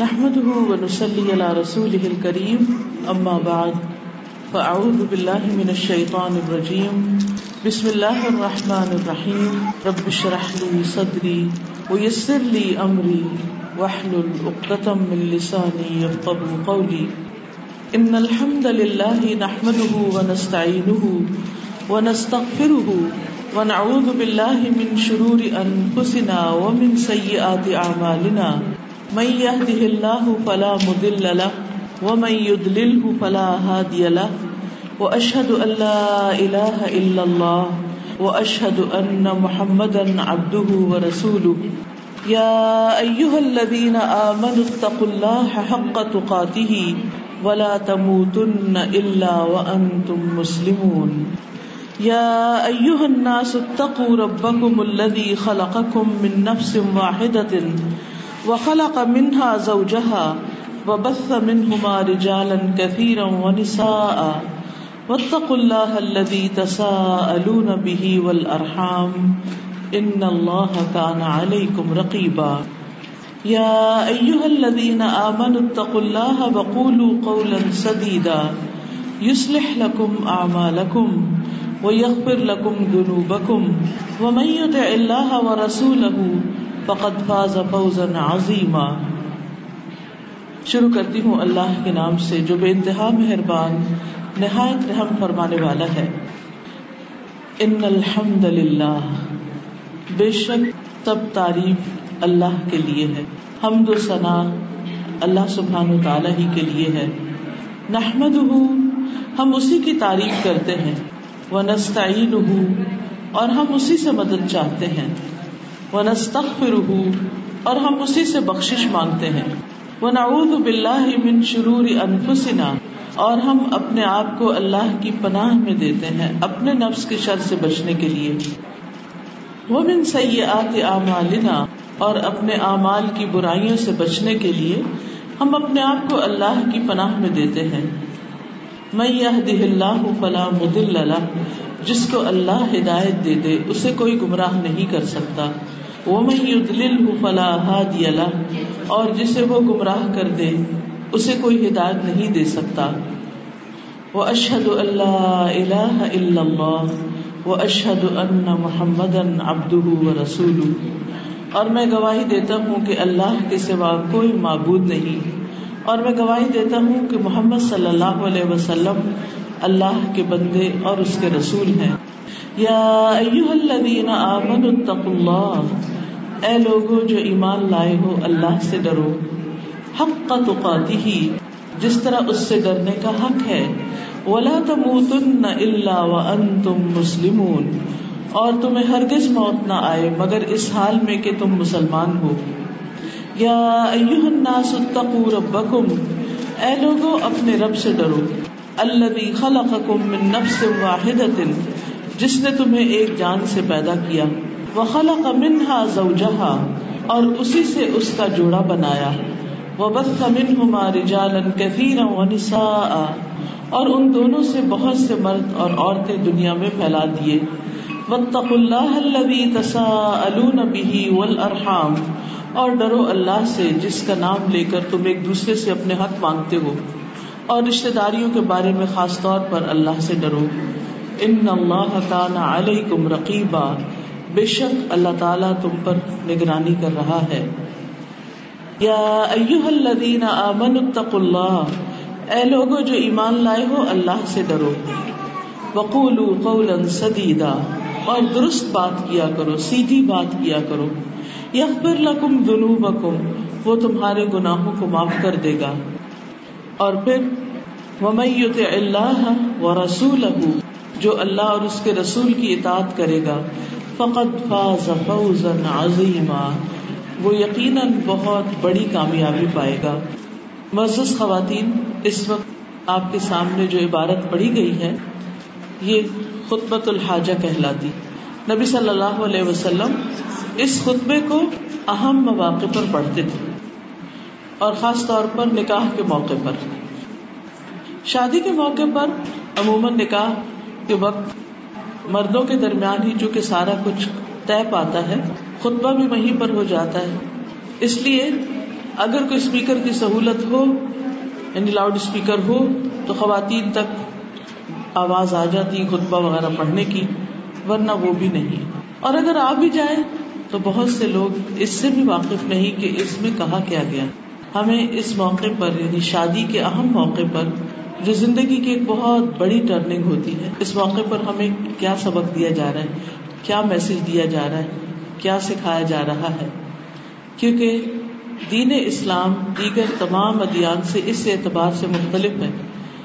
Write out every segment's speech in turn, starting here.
نحمده ونصلي على رسوله الكريم، أما بعد، فأعوذ بالله من الشيطان الرجيم. بسم الله الرحمن الرحيم. رب اشرح لي صدري ويسر لي أمري، واحلل عقدة من لساني يفقهوا قولي. إن الحمد لله نحمده ونستعينه ونستغفره ونعوذ بالله من شرور أنفسنا ومن سيئات أعمالنا. من يهده الله فلا مضل له، ومن يضلله فلا هادي له واشهد ان لا اله الا الله واشهد ان محمدا عبده ورسوله. يا ايها الذين امنوا اتقوا الله حق تقاته، ولا تموتن الا وانتم مسلمون. يا ايها الناس اتقوا ربكم الذي خلقكم من نفس واحده وخلق منها زوجها وبث منهما رجالا كثيرا ونساء. واتقوا الله الذي تساءلون به والأرحام. إن الله كان عليكم رقيبا. يا أيها الذين آمنوا اتقوا الله وقولوا قولا سديدا. يصلح لكم أعمالكم ويغفر لكم ذنوبكم. ومن يطع الله ورسوله فقد فاز فوزا عظیما۔ شروع کرتی ہوں اللہ کے نام سے، جو بے انتہا مہربان، نہایت رحم فرمانے والا ہے۔ ان الحمد للہ۔ بے شک تب تعریف اللہ کے لیے ہے۔ حمد و ثنا اللہ سبحان و تعالی ہی کے لیے ہے۔ نحمد ہم اسی کی تعریف کرتے ہیں۔ وہ اور ہم اسی سے مدد چاہتے ہیں۔ ونستغفره، اور ہم اسی سے بخشش مانگتے ہیں۔ ونعوذ باللہ من شرور انفسنا، اور ہم اپنے آپ کو اللہ کی پناہ میں دیتے ہیں، اپنے نفس کے شر سے بچنے کے لیے۔ ومن سیئات اعمالنا، اور اپنے اعمال کی برائیوں سے بچنے کے لیے ہم اپنے آپ کو اللہ کی پناہ میں دیتے ہیں۔ من يهده الله فلا مضل له، جس کو اللہ ہدایت دے دے اسے کوئی گمراہ نہیں کر سکتا۔ ومن يضلله فلا هادي له، اور جسے وہ گمراہ کر دے، اسے کوئی ہدایت نہیں دے سکتا۔ واشهد ان لا اله الا الله واشهد ان محمدا عبده ورسوله۔ اور میں گواہی دیتا ہوں کہ اللہ کے سوا کوئی معبود نہیں۔ اور میں گواہی دیتا ہوں کہ محمد صلی اللہ علیہ وسلم اللہ کے بندے اور اس کے رسول ہیں۔ یا ایوہ الذین آمنوا اتقوا اللہ۔ اے لوگو، جو ایمان لائے ہو، اللہ سے ڈرو۔ حق تقاتہ جس طرح اس سے ڈرنے کا حق ہے۔ ولا تموتن الا وانتم مسلمون۔ اور تمہیں ہرگز موت نہ آئے، مگر اس حال میں کہ تم مسلمان ہو۔ یا ایوہ الناس اتقوا ربکم۔ اے لوگو، اپنے رب سے ڈرو۔ الذی خلقکم من نفس واحدت جس نے تمہیں ایک جان سے پیدا کیا، وخلق منها زوجها، اور اسی سے اس کا جوڑا بنایا۔ وبث منهما رجالا كثيرا ونساء، اور ان دونوں سے بہت سے مرد اور عورتیں دنیا میں پھیلا دیے۔ واتقوا الله الذي تساءلون به والارحام اور ڈرو اللہ سے جس کا نام لے کر تم ایک دوسرے سے اپنے حق مانگتے ہو۔ اور رشتے داریوں کے بارے میں خاص طور پر اللہ سے ڈرو۔ ان اللہ کان علیکم رقیبا بے شک اللہ تعالیٰ تم پر نگرانی کر رہا ہے۔ یا ایوہ الذین آمنوا اتقوا اللہ۔ اے لوگو جو ایمان لائے ہو، اللہ سے ڈرو۔ وقولوا قولا سدیدا۔ اور درست بات کیا کرو، سیدھی بات کیا کرو۔ یغفر لکم ذنوبکم۔ وہ تمہارے گناہوں کو معاف کر دے گا۔ اور پھر، ومن یطع اللہ ورسولہ جو اللہ اور اس کے رسول کی اطاعت کرے گا۔ فقد فاز فوزا عظیما۔ وہ یقیناً بہت بڑی کامیابی پائے گا۔ معزز خواتین، اس وقت آپ کے سامنے جو عبارت پڑھی گئی ہے، یہ خطبۃ الحاجہ کہلاتی۔ نبی صلی اللہ علیہ وسلم اس خطبے کو اہم مواقع پر پڑھتے تھے اور خاص طور پر نکاح کے موقع پر۔ شادی کے موقع پر عموماً نکاح کے وقت مردوں کے درمیان ہی چونکہ سارا کچھ طے پاتا ہے، خطبہ بھی وہیں پر ہو جاتا ہے۔ اس لیے اگر کوئی اسپیکر کی سہولت ہو یعنی لاؤڈ اسپیکر ہو، تو خواتین تک آواز آ جاتی، خطبہ وغیرہ پڑھنے کی، ورنہ وہ بھی نہیں۔ اور اگر آ بھی جائے تو بہت سے لوگ اس سے بھی واقف نہیں کہ اس میں کہا کیا گیا۔ ہمیں اس موقع پر یعنی شادی کے اہم موقع پر جو زندگی کی ایک بہت بڑی ٹرننگ ہوتی ہے، اس موقع پر ہمیں کیا سبق دیا جا رہا ہے؟ کیا میسج دیا جا رہا ہے؟ کیا سکھایا جا رہا ہے؟ کیونکہ دین اسلام دیگر تمام ادیان سے اس اعتبار سے مختلف ہے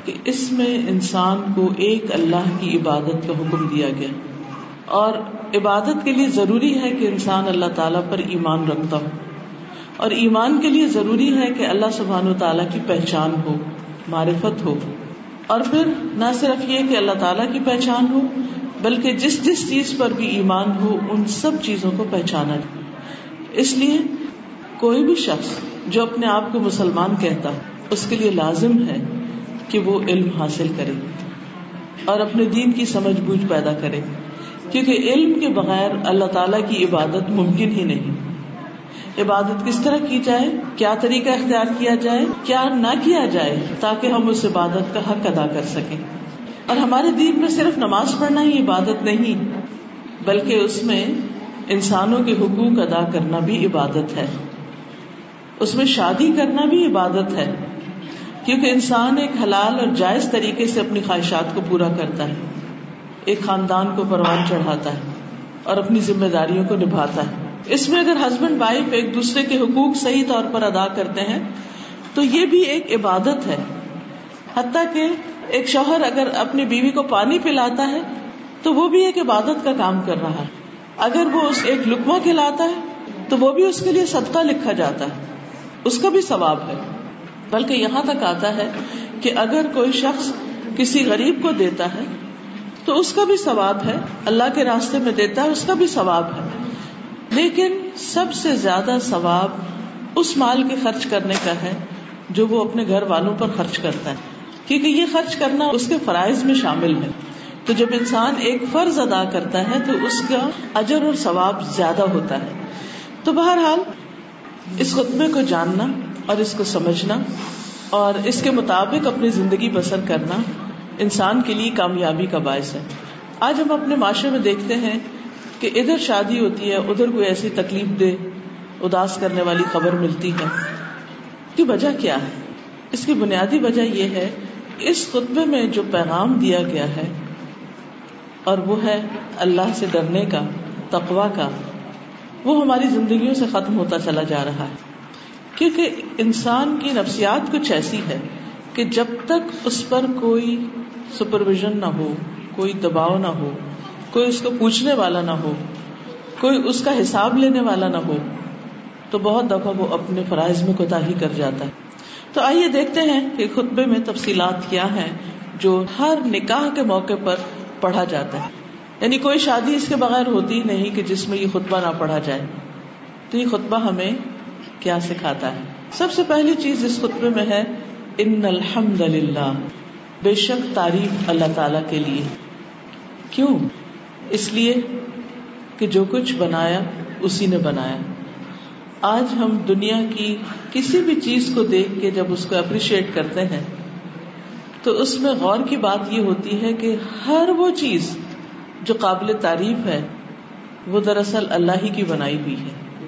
کہ اس میں انسان کو ایک اللہ کی عبادت کا حکم دیا گیا۔ اور عبادت کے لیے ضروری ہے کہ انسان اللہ تعالیٰ پر ایمان رکھتا ہو۔ اور ایمان کے لیے ضروری ہے کہ اللہ سبحان و تعالیٰ کی پہچان ہو۔ معرفت ہو۔ اور پھر نہ صرف یہ کہ اللہ تعالیٰ کی پہچان ہو، بلکہ جس جس چیز پر بھی ایمان ہو، ان سب چیزوں کو پہچانا۔ اس لیے کوئی بھی شخص جو اپنے آپ کو مسلمان کہتا، اس کے لیے لازم ہے کہ وہ علم حاصل کرے اور اپنے دین کی سمجھ بوجھ پیدا کرے۔ کیونکہ علم کے بغیر اللہ تعالی کی عبادت ممکن ہی نہیں۔ عبادت کس طرح کی جائے؟ کیا طریقہ اختیار کیا جائے؟ کیا نہ کیا جائے تاکہ ہم اس عبادت کا حق ادا کر سکیں۔ اور ہمارے دین میں صرف نماز پڑھنا ہی عبادت نہیں، بلکہ اس میں انسانوں کے حقوق ادا کرنا بھی عبادت ہے۔ اس میں شادی کرنا بھی عبادت ہے، کیونکہ انسان ایک حلال اور جائز طریقے سے اپنی خواہشات کو پورا کرتا ہے۔ ایک خاندان کو پروان چڑھاتا ہے اور اپنی ذمہ داریوں کو نبھاتا ہے۔ اس میں اگر ہسبینڈ وائف ایک دوسرے کے حقوق صحیح طور پر ادا کرتے ہیں، تو یہ بھی ایک عبادت ہے۔ حتیٰ کہ ایک شوہر اگر اپنی بیوی کو پانی پلاتا ہے، تو وہ بھی ایک عبادت کا کام کر رہا ہے۔ اگر وہ ایک لکما کھلاتا ہے، تو وہ بھی اس کے لیے صدقہ لکھا جاتا ہے۔ اس کا بھی ثواب ہے۔ بلکہ یہاں تک آتا ہے کہ اگر کوئی شخص کسی غریب کو دیتا ہے، تو اس کا بھی ثواب ہے، اللہ کے راستے میں دیتا ہے، اس کا بھی ثواب ہے۔ لیکن سب سے زیادہ ثواب اس مال کے خرچ کرنے کا ہے جو وہ اپنے گھر والوں پر خرچ کرتا ہے۔ کیونکہ یہ خرچ کرنا اس کے فرائض میں شامل ہے۔ تو جب انسان ایک فرض ادا کرتا ہے تو اس کا اجر اور ثواب زیادہ ہوتا ہے۔ تو بہرحال اس خطبے کو جاننا اور اس کو سمجھنا اور اس کے مطابق اپنی زندگی بسر کرنا انسان کے لیے کامیابی کا باعث ہے۔ آج ہم اپنے معاشرے میں دیکھتے ہیں کہ ادھر شادی ہوتی ہے، ادھر کوئی ایسی تکلیف دے اداس کرنے والی خبر ملتی ہے۔ کی وجہ کیا ہے؟ اس کی بنیادی وجہ یہ ہے اس خطبے میں جو پیغام دیا گیا ہے، اور وہ ہے اللہ سے ڈرنے کا تقوا کا، وہ ہماری زندگیوں سے ختم ہوتا چلا جا رہا ہے۔ کیونکہ انسان کی نفسیات کچھ ایسی ہے کہ جب تک اس پر کوئی سپرویژن نہ ہو، کوئی دباؤ نہ ہو کوئی اس کو پوچھنے والا نہ ہو، کوئی اس کا حساب لینے والا نہ ہو، تو بہت دفعہ وہ اپنے فرائض میں کوتا ہی کر جاتا ہے۔ تو آئیے دیکھتے ہیں کہ خطبے میں تفصیلات کیا ہیں جو ہر نکاح کے موقع پر پڑھا جاتا ہے۔ یعنی کوئی شادی اس کے بغیر ہوتی نہیں کہ جس میں یہ خطبہ نہ پڑھا جائے۔ تو یہ خطبہ ہمیں کیا سکھاتا ہے؟ سب سے پہلی چیز اس خطبے میں ہے، ان الحمد للہ بے شک تعریف اللہ تعالی کے لیے۔ کیوں؟ اس لیے کہ جو کچھ بنایا اسی نے بنایا۔ آج ہم دنیا کی کسی بھی چیز کو دیکھ کے جب اس کو اپریشیٹ کرتے ہیں، تو اس میں غور کی بات یہ ہوتی ہے کہ ہر وہ چیز جو قابل تعریف ہے، وہ دراصل اللہ ہی کی بنائی ہوئی ہے۔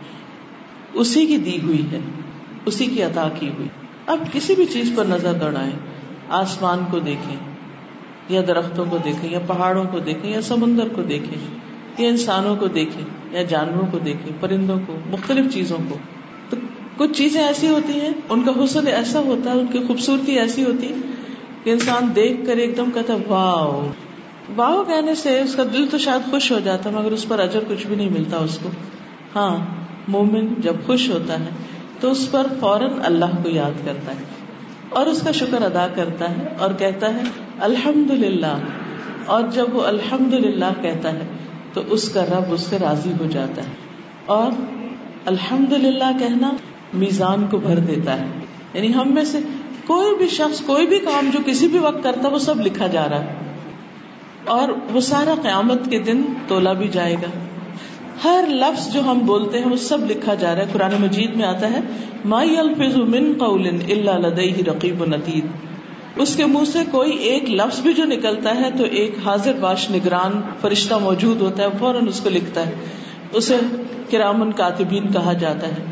اسی کی دی ہوئی ہے، اسی کی عطا کی ہوئی۔ اب کسی بھی چیز پر نظر دوڑائیں، آسمان کو دیکھیں۔ یا درختوں کو دیکھیں، یا پہاڑوں کو دیکھیں، یا سمندر کو دیکھیں، یا انسانوں کو دیکھیں، یا جانوروں کو دیکھیں، پرندوں کو، مختلف چیزوں کو۔ تو کچھ چیزیں ایسی ہوتی ہیں، ان کا حسن ایسا ہوتا ہے، ان کی خوبصورتی ایسی ہوتی کہ انسان دیکھ کر ایک دم کہتا واؤ! واؤ کہنے سے اس کا دل تو شاید خوش ہو جاتا مگر اس پر اجر کچھ بھی نہیں ملتا اس کو۔ ہاں مومن جب خوش ہوتا ہے، تو اس پر فوراً اللہ کو یاد کرتا ہے اور اس کا شکر ادا کرتا ہے اور کہتا ہے الحمد للہ اور جب وہ الحمد للہ کہتا ہے، تو اس کا رب اس سے راضی ہو جاتا ہے۔ اور الحمد للہ کہنا میزان کو بھر دیتا ہے۔ یعنی ہم میں سے کوئی بھی شخص، کوئی بھی کام جو کسی بھی وقت کرتا، وہ سب لکھا جا رہا ہے۔ اور وہ سارا قیامت کے دن تولا بھی جائے گا۔ ہر لفظ جو ہم بولتے ہیں، وہ سب لکھا جا رہا ہے۔ قرآن مجید میں آتا ہے مائی الفظ من قول اللہ لدئی رقیب نتید اس کے منہ سے کوئی ایک لفظ بھی جو نکلتا ہے تو ایک حاضر باش نگران فرشتہ موجود ہوتا ہے، فوراً اس کو لکھتا ہے۔ اسے کرامن کاتبین کہا جاتا ہے۔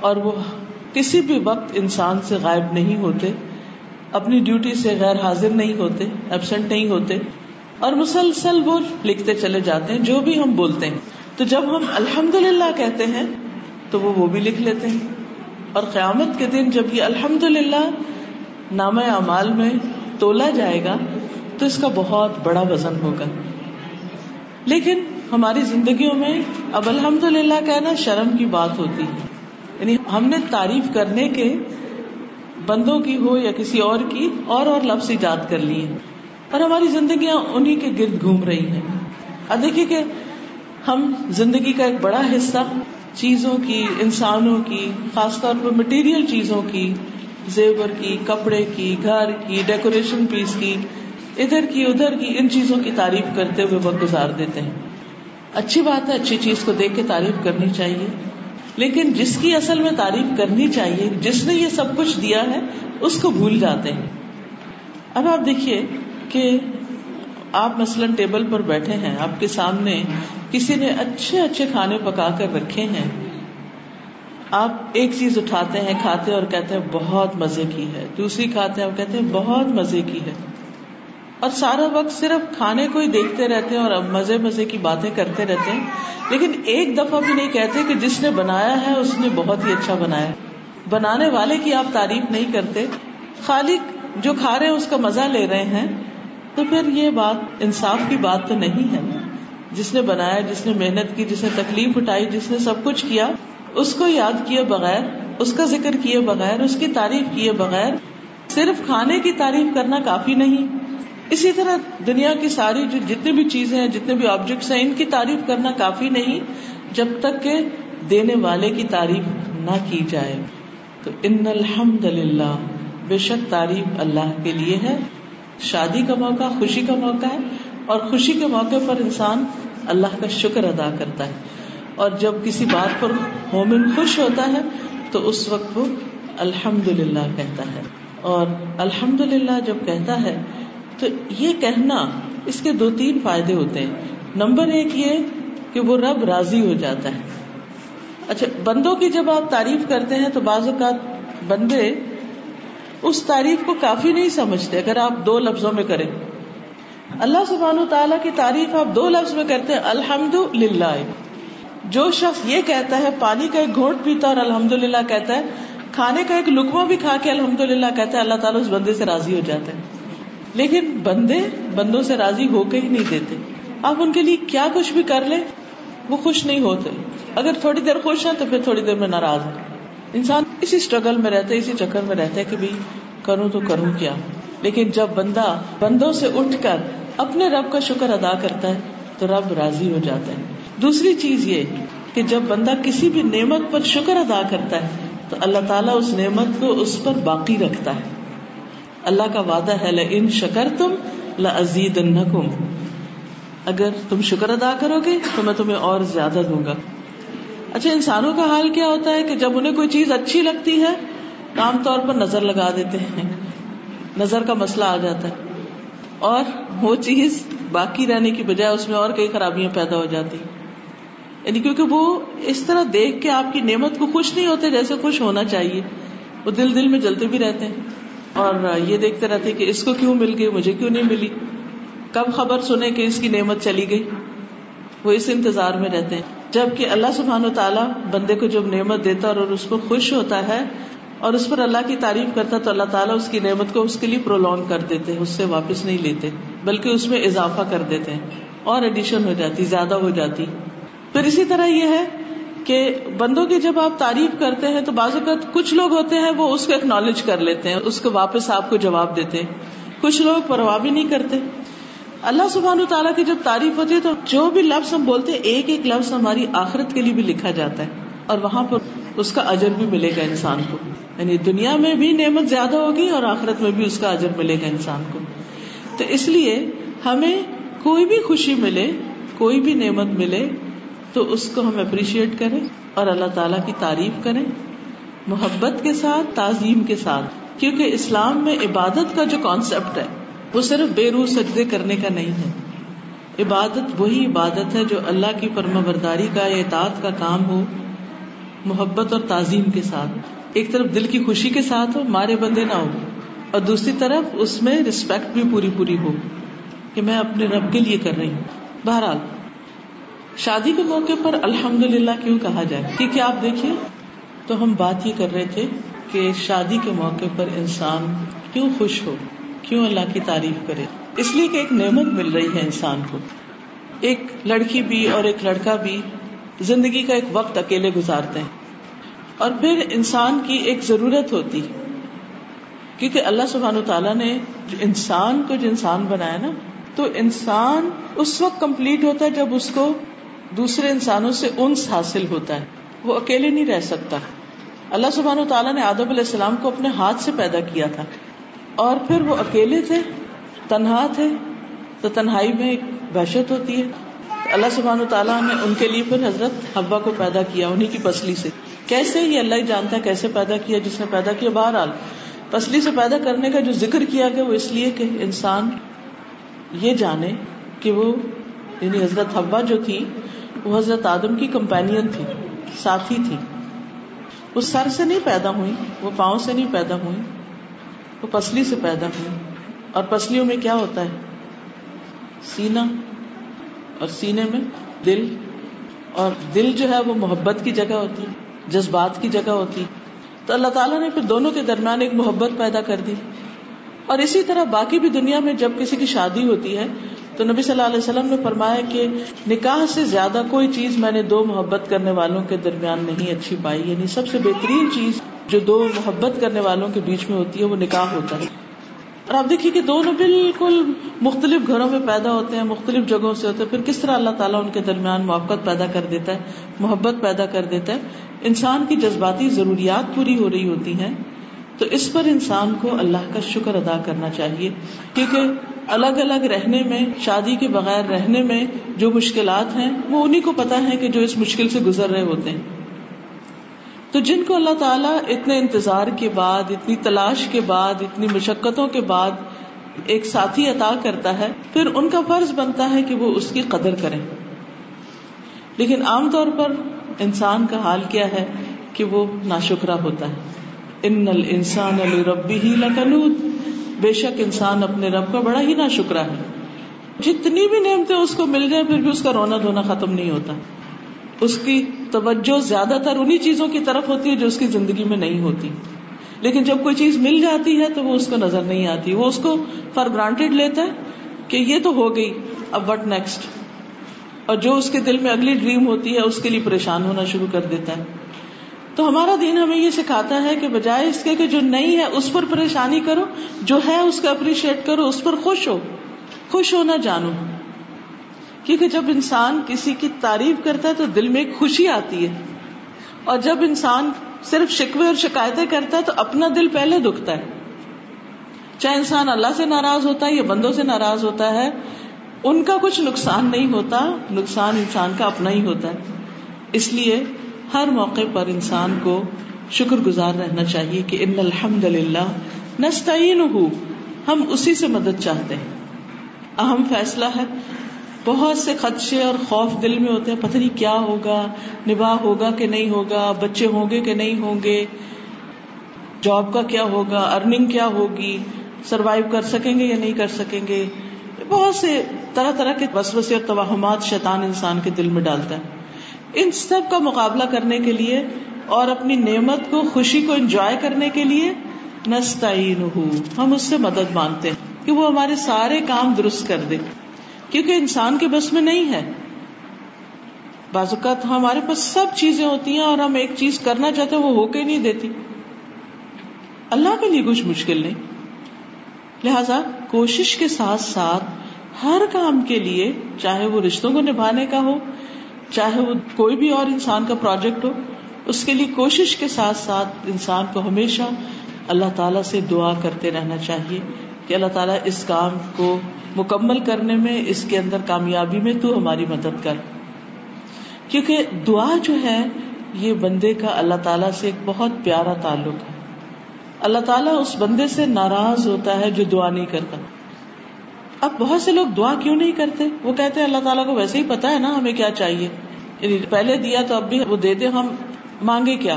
اور وہ کسی بھی وقت انسان سے غائب نہیں ہوتے، اپنی ڈیوٹی سے غیر حاضر نہیں ہوتے ایبسنٹ نہیں ہوتے۔ اور مسلسل وہ لکھتے چلے جاتے ہیں، جو بھی ہم بولتے ہیں۔ تو جب ہم الحمد للہ کہتے ہیں، تو وہ وہ بھی لکھ لیتے ہیں۔ اور قیامت کے دن جب یہ الحمد للہ نام اعمال میں تولا جائے گا تو اس کا بہت بڑا وزن ہوگا۔ لیکن ہماری زندگیوں میں اب الحمد للہ کہنا شرم کی بات ہوتی ہے۔ یعنی ہم نے تعریف کرنے کے بندوں کی ہو یا کسی اور کی اور اور لفظ ایجاد کر لیے۔ اور ہماری زندگیاں انہیں کے گرد گھوم رہی ہیں۔ اب دیکھیے کہ ہم زندگی کا ایک بڑا حصہ چیزوں کی، انسانوں کی، خاص طور پر مٹیریل چیزوں کی زیور کی، کپڑے کی، گھر کی ڈیکوریشن پیس کی، ادھر کی ادھر کی، ان چیزوں کی تعریف کرتے ہوئے وقت گزار دیتے ہیں۔ اچھی بات ہے، اچھی چیز کو دیکھ کے تعریف کرنی چاہیے۔ لیکن جس کی اصل میں تعریف کرنی چاہیے، جس نے یہ سب کچھ دیا ہے، اس کو بھول جاتے ہیں۔ اب آپ دیکھیے کہ آپ مثلاً ٹیبل پر بیٹھے ہیں، آپ کے سامنے کسی نے اچھے اچھے کھانے پکا کر رکھے ہیں۔ آپ ایک چیز اٹھاتے ہیں، کھاتے اور کہتے ہیں بہت مزے کی ہے۔ دوسری کھاتے ہیں اور کہتے ہیں بہت مزے کی ہے۔ اور سارا وقت صرف کھانے کو ہی دیکھتے رہتے ہیں اور مزے مزے کی باتیں کرتے رہتے ہیں۔ لیکن ایک دفعہ بھی نہیں کہتے کہ جس نے بنایا ہے، اس نے بہت ہی اچھا بنایا بنانے والے کی آپ تعریف نہیں کرتے۔ خالق جو کھا رہے ہیں، اس کا مزہ لے رہے ہیں۔ تو پھر یہ بات، انصاف کی بات تو نہیں ہے۔ جس نے بنایا، جس نے محنت کی، جس نے تکلیف اٹھائی، جس نے سب کچھ کیا اس کو یاد کیے بغیر، اس کا ذکر کیے بغیر، اس کی تعریف کیے بغیر صرف کھانے کی تعریف کرنا کافی نہیں۔ اسی طرح دنیا کی ساری جو جتنی بھی چیزیں ہیں، جتنے بھی آبجیکٹس ہیں، ان کی تعریف کرنا کافی نہیں جب تک کہ دینے والے کی تعریف نہ کی جائے۔ تو ان الحمد للہ بے شک تعریف اللہ کے لیے ہے۔ شادی کا موقع، خوشی کا موقع ہے۔ اور خوشی کے موقع پر انسان اللہ کا شکر ادا کرتا ہے۔ اور جب کسی بات پر مومن خوش ہوتا ہے تو اس وقت وہ الحمد للہ کہتا ہے اور الحمد للہ جب کہتا ہے تو یہ کہنا اس کے دو تین فائدے ہوتے ہیں۔ نمبر ایک یہ کہ وہ رب راضی ہو جاتا ہے۔ اچھا بندوں کی جب آپ تعریف کرتے ہیں تو بعض اوقات بندے اس تعریف کو کافی نہیں سمجھتے، اگر آپ دو لفظوں میں کریں۔ اللہ سبحان و تعالیٰ کی تعریف آپ دو لفظ میں کرتے ہیں الحمد للہ جو شخص یہ کہتا ہے پانی کا ایک گھونٹ پیتا اور الحمد للہ کہتا ہے، کھانے کا ایک لکما بھی کھا کے الحمد للہ کہتا ہے اللہ تعالیٰ اس بندے سے راضی ہو جاتے ہیں لیکن بندے بندوں سے راضی ہو کے ہی نہیں دیتے۔ آپ ان کے لیے کیا کچھ بھی کر لیں، وہ خوش نہیں ہوتے۔ اگر تھوڑی دیر خوش ہیں تو پھر تھوڑی دیر میں ناراض ہیں۔ انسان اسی اسٹرگل میں رہتے اسی چکر میں رہتے کہ بھی کروں تو کروں کیا۔ لیکن جب بندہ بندوں سے اٹھ کر اپنے رب کا شکر ادا کرتا ہے تو رب راضی ہو جاتا ہے۔ دوسری چیز یہ کہ جب بندہ کسی بھی نعمت پر شکر ادا کرتا ہے، تو اللہ تعالیٰ اس نعمت کو اس پر باقی رکھتا ہے۔ اللہ کا وعدہ ہے ان شکر تم لزید اگر تم شکر ادا کرو گے، تو میں تمہیں اور زیادہ دوں گا۔ اچھا انسانوں کا حال کیا ہوتا ہے کہ جب انہیں کوئی چیز اچھی لگتی ہے، تو عام طور پر نظر لگا دیتے ہیں۔ نظر کا مسئلہ آ جاتا ہے۔ اور وہ چیز باقی رہنے کی بجائے اس میں اور کئی خرابیاں پیدا ہو جاتی۔ یعنی کیونکہ وہ اس طرح دیکھ کے آپ کی نعمت کو خوش نہیں ہوتے جیسے خوش ہونا چاہیے۔ وہ دل دل میں جلتے بھی رہتے ہیں۔ اور یہ دیکھتے رہتے کہ اس کو کیوں مل گئی، مجھے کیوں نہیں ملی؟ کب خبر سنے کہ اس کی نعمت چلی گئی؟ وہ اس انتظار میں رہتے ہیں۔ جبکہ اللہ سبحان و تعالیٰ بندے کو جب نعمت دیتا اور اس کو خوش ہوتا ہے اور اس پر اللہ کی تعریف کرتا تو اللہ تعالیٰ اس کی نعمت کو اس کے لیے پرولونگ کر دیتے اس سے واپس نہیں لیتے، بلکہ اس میں اضافہ کر دیتے ہیں۔ اور ایڈیشن ہو جاتی، زیادہ ہو جاتی۔ پھر اسی طرح یہ ہے کہ بندوں کی جب آپ تعریف کرتے ہیں تو بعض اوقات کچھ لوگ ہوتے ہیں وہ اس کو اکنالج کر لیتے ہیں، اس کو واپس آپ کو جواب دیتے ہیں۔ کچھ لوگ پرواہ بھی نہیں کرتے۔ اللہ سبحان تعالیٰ کی جب تعریف ہوتی ہے تو جو بھی لفظ ہم بولتے ہیں، ایک ایک لفظ ہماری آخرت کے لیے بھی لکھا جاتا ہے۔ اور وہاں پر اس کا اجر بھی ملے گا انسان کو۔ یعنی دنیا میں بھی نعمت زیادہ ہوگی اور آخرت میں بھی اس کا اجر ملے گا انسان کو۔ تو اس لیے ہمیں کوئی بھی خوشی ملے، کوئی بھی نعمت ملے تو اس کو ہم اپریشیٹ کریں اور اللہ تعالیٰ کی تعریف کریں محبت کے ساتھ، تعظیم کے ساتھ۔ کیونکہ اسلام میں عبادت کا جو کانسیپٹ ہے، وہ صرف بے روح سجدے کرنے کا نہیں ہے۔ عبادت وہی عبادت ہے جو اللہ کی پرما برداری کا اعتعاد کا کام ہو، محبت اور تعظیم کے ساتھ۔ ایک طرف دل کی خوشی کے ساتھ ہو، مارے بندے نہ ہو اور دوسری طرف اس میں ریسپیکٹ بھی پوری پوری ہو کہ میں اپنے رب کے لیے کر رہی ہوں۔ بہرحال شادی کے موقع پر الحمد للہ کیوں کہا جائے؟ کیونکہ آپ دیکھیے، تو ہم بات یہ کر رہے تھے کہ شادی کے موقع پر انسان کیوں خوش ہو؟ کیوں اللہ کی تعریف کرے؟ اس لیے کہ ایک نعمت مل رہی ہے انسان کو۔ ایک لڑکی بھی اور ایک لڑکا بھی زندگی کا ایک وقت اکیلے گزارتے ہیں۔ اور پھر انسان کی ایک ضرورت ہوتی کیونکہ اللہ سبحان و تعالیٰ نے انسان کو جو انسان بنایا نا، تو انسان اس وقت کمپلیٹ ہوتا ہے جب اس کو دوسرے انسانوں سے انس حاصل ہوتا ہے۔ وہ اکیلے نہیں رہ سکتا۔ اللہ سبحان و تعالیٰ نے آدم علیہ السلام کو اپنے ہاتھ سے پیدا کیا تھا۔ اور پھر وہ اکیلے تھے، تنہا تھے، تو تنہائی میں ایک بحشت ہوتی ہے۔ اللہ سبحان و تعالیٰ نے ان کے لیے پھر حضرت حبا کو پیدا کیا انہیں کی پسلی سے۔ کیسے یہ اللہ ہی جانتا ہے کیسے پیدا کیا، جس نے پیدا کیا؟ بہرحال، پسلی سے پیدا کرنے کا جو ذکر کیا گیا، وہ اس لیے کہ انسان یہ جانے کہ وہ یعنی حضرت حبا جو تھی وہ حضرت آدم کی کمپینین تھی، ساتھی تھی۔ وہ سر سے نہیں پیدا ہوئی وہ پاؤں سے نہیں پیدا ہوئی وہ پسلی سے پیدا ہوئی اور پسلیوں میں کیا ہوتا ہے؟ سینا اور سینے میں دل۔ اور دل جو ہے وہ محبت کی جگہ ہوتی، جذبات کی جگہ ہوتی۔ تو اللہ تعالیٰ نے پھر دونوں کے درمیان ایک محبت پیدا کر دی۔ اور اسی طرح باقی بھی دنیا میں جب کسی کی شادی ہوتی ہے تو نبی صلی اللہ علیہ وسلم نے فرمایا کہ نکاح سے زیادہ کوئی چیز میں نے دو محبت کرنے والوں کے درمیان نہیں اچھی پائی۔ یعنی سب سے بہترین چیز جو دو محبت کرنے والوں کے بیچ میں ہوتی ہے وہ نکاح ہوتا ہے۔ اور آپ دیکھیے کہ دونوں بالکل مختلف گھروں میں پیدا ہوتے ہیں، مختلف جگہوں سے ہوتے ہیں۔ پھر کس طرح اللہ تعالیٰ ان کے درمیان موقع پیدا کر دیتا ہے، محبت پیدا کر دیتا ہے۔ انسان کی جذباتی ضروریات پوری ہو رہی ہوتی ہیں۔ تو اس پر انسان کو اللہ کا شکر ادا کرنا چاہیے۔ کیونکہ الگ الگ رہنے میں، شادی کے بغیر رہنے میں جو مشکلات ہیں، وہ انہیں کو پتا ہے کہ جو اس مشکل سے گزر رہے ہوتے ہیں۔ تو جن کو اللہ تعالیٰ اتنے انتظار کے بعد، اتنی تلاش کے بعد، اتنی مشقتوں کے بعد ایک ساتھی عطا کرتا ہے، پھر ان کا فرض بنتا ہے کہ وہ اس کی قدر کریں۔ لیکن عام طور پر انسان کا حال کیا ہے کہ وہ نا شکرا ہوتا ہے۔ ان انسان علی ربی ہی لکنود بے شک انسان اپنے رب کا بڑا ہی نا شکرا ہے۔ جتنی بھی نعمتیں اس کو مل جائیں پھر بھی اس کا رونا دھونا ختم نہیں ہوتا۔ اس کی توجہ زیادہ تر انہیں چیزوں کی طرف ہوتی ہے جو اس کی زندگی میں نہیں ہوتی۔ لیکن جب کوئی چیز مل جاتی ہے، تو وہ اس کو نظر نہیں آتی۔ وہ اس کو فار گرانٹیڈ لیتا ہے کہ یہ تو ہو گئی، اب وٹ نیکسٹ اور جو اس کے دل میں اگلی ڈریم ہوتی ہے، اس کے لیے پریشان ہونا شروع کر دیتا ہے۔ تو ہمارا دین ہمیں یہ سکھاتا ہے کہ بجائے اس کے کہ جو نہیں ہے اس پر پریشانی کرو، جو ہے اس کا اپریشیٹ کرو، اس پر خوش ہو۔ خوش ہونا جانو۔ کیونکہ جب انسان کسی کی تعریف کرتا ہے تو دل میں ایک خوشی آتی ہے۔ اور جب انسان صرف شکوے اور شکایتیں کرتا ہے تو اپنا دل پہلے دکھتا ہے۔ چاہے انسان اللہ سے ناراض ہوتا ہے یا بندوں سے ناراض ہوتا ہے، ان کا کچھ نقصان نہیں ہوتا، نقصان انسان کا اپنا ہی ہوتا ہے۔ اس لیے ہر موقع پر انسان کو شکر گزار رہنا چاہیے کہ ان الحمد للہ نستعین ہم اسی سے مدد چاہتے ہیں۔ اہم فیصلہ ہے، بہت سے خدشے اور خوف دل میں ہوتے ہیں، پتہ نہیں کیا ہوگا نباہ ہوگا کہ نہیں ہوگا، بچے ہوں گے کہ نہیں ہوں گے، جاب کا کیا ہوگا ارننگ کیا ہوگی سروائو کر سکیں گے یا نہیں کر سکیں گے۔ بہت سے طرح طرح کے وسوسے اور توہمات شیطان انسان کے دل میں ڈالتا ہے۔ ان سب کا مقابلہ کرنے کے لیے اور اپنی نعمت کو خوشی کو انجوائے کرنے کے لیے نستعین ہم اس سے مدد مانگتے ہیں کہ وہ ہمارے سارے کام درست کر دے، کیونکہ انسان کے بس میں نہیں ہے۔ بعض اوقات ہمارے پاس سب چیزیں ہوتی ہیں اور ہم ایک چیز کرنا چاہتے ہیں، وہ ہو کے نہیں دیتی۔ اللہ کے لیے کچھ مشکل نہیں۔ لہذا کوشش کے ساتھ ساتھ ہر کام کے لیے، چاہے وہ رشتوں کو نبھانے کا ہو چاہے وہ کوئی بھی اور انسان کا پروجیکٹ ہو، اس کے لیے کوشش کے ساتھ ساتھ انسان کو ہمیشہ اللہ تعالیٰ سے دعا کرتے رہنا چاہیے کہ اللہ تعالیٰ اس کام کو مکمل کرنے میں، اس کے اندر کامیابی میں تو ہماری مدد کر۔ کیونکہ دعا جو ہے، یہ بندے کا اللہ تعالیٰ سے ایک بہت پیارا تعلق ہے۔ اللہ تعالیٰ اس بندے سے ناراض ہوتا ہے جو دعا نہیں کرتا۔ اب بہت سے لوگ دعا کیوں نہیں کرتے؟ وہ کہتے ہیں اللہ تعالیٰ کو ویسے ہی پتا ہے نا ہمیں کیا چاہیے۔ یعنی پہلے دیا تو اب بھی وہ دیتے ہم مانگے کیا؟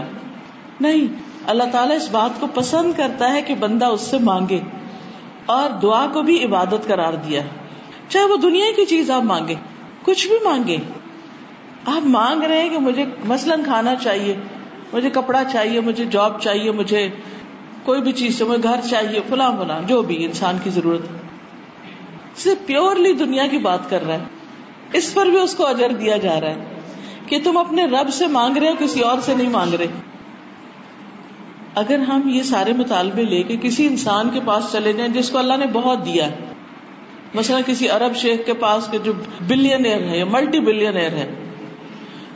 نہیں، اللہ تعالیٰ اس بات کو پسند کرتا ہے کہ بندہ اس سے مانگے اور دعا کو بھی عبادت قرار دیا چاہے وہ دنیا کی چیز آپ مانگے، کچھ بھی مانگے۔ آپ مانگ رہے ہیں کہ مجھے مثلاً کھانا چاہیے، مجھے کپڑا چاہیے، مجھے جاب چاہیے، مجھے کوئی بھی چیز سے مجھے گھر چاہیے، فلاں فلاں، جو بھی انسان کی ضرورت ہے۔ صرف پیورلی دنیا کی بات کر رہا ہے۔ اس پر بھی اس کو اجر دیا جا رہا ہے کہ تم اپنے رب سے مانگ رہے ہو، کسی اور سے نہیں مانگ رہے۔ اگر ہم یہ سارے مطالبے لے کے کسی انسان کے پاس چلے جائیں جس کو اللہ نے بہت دیا ہے۔ مثلا کسی ارب شیخ کے پاس کے جو بلین ایئر ہے یا ملٹی بلین ایئر ہے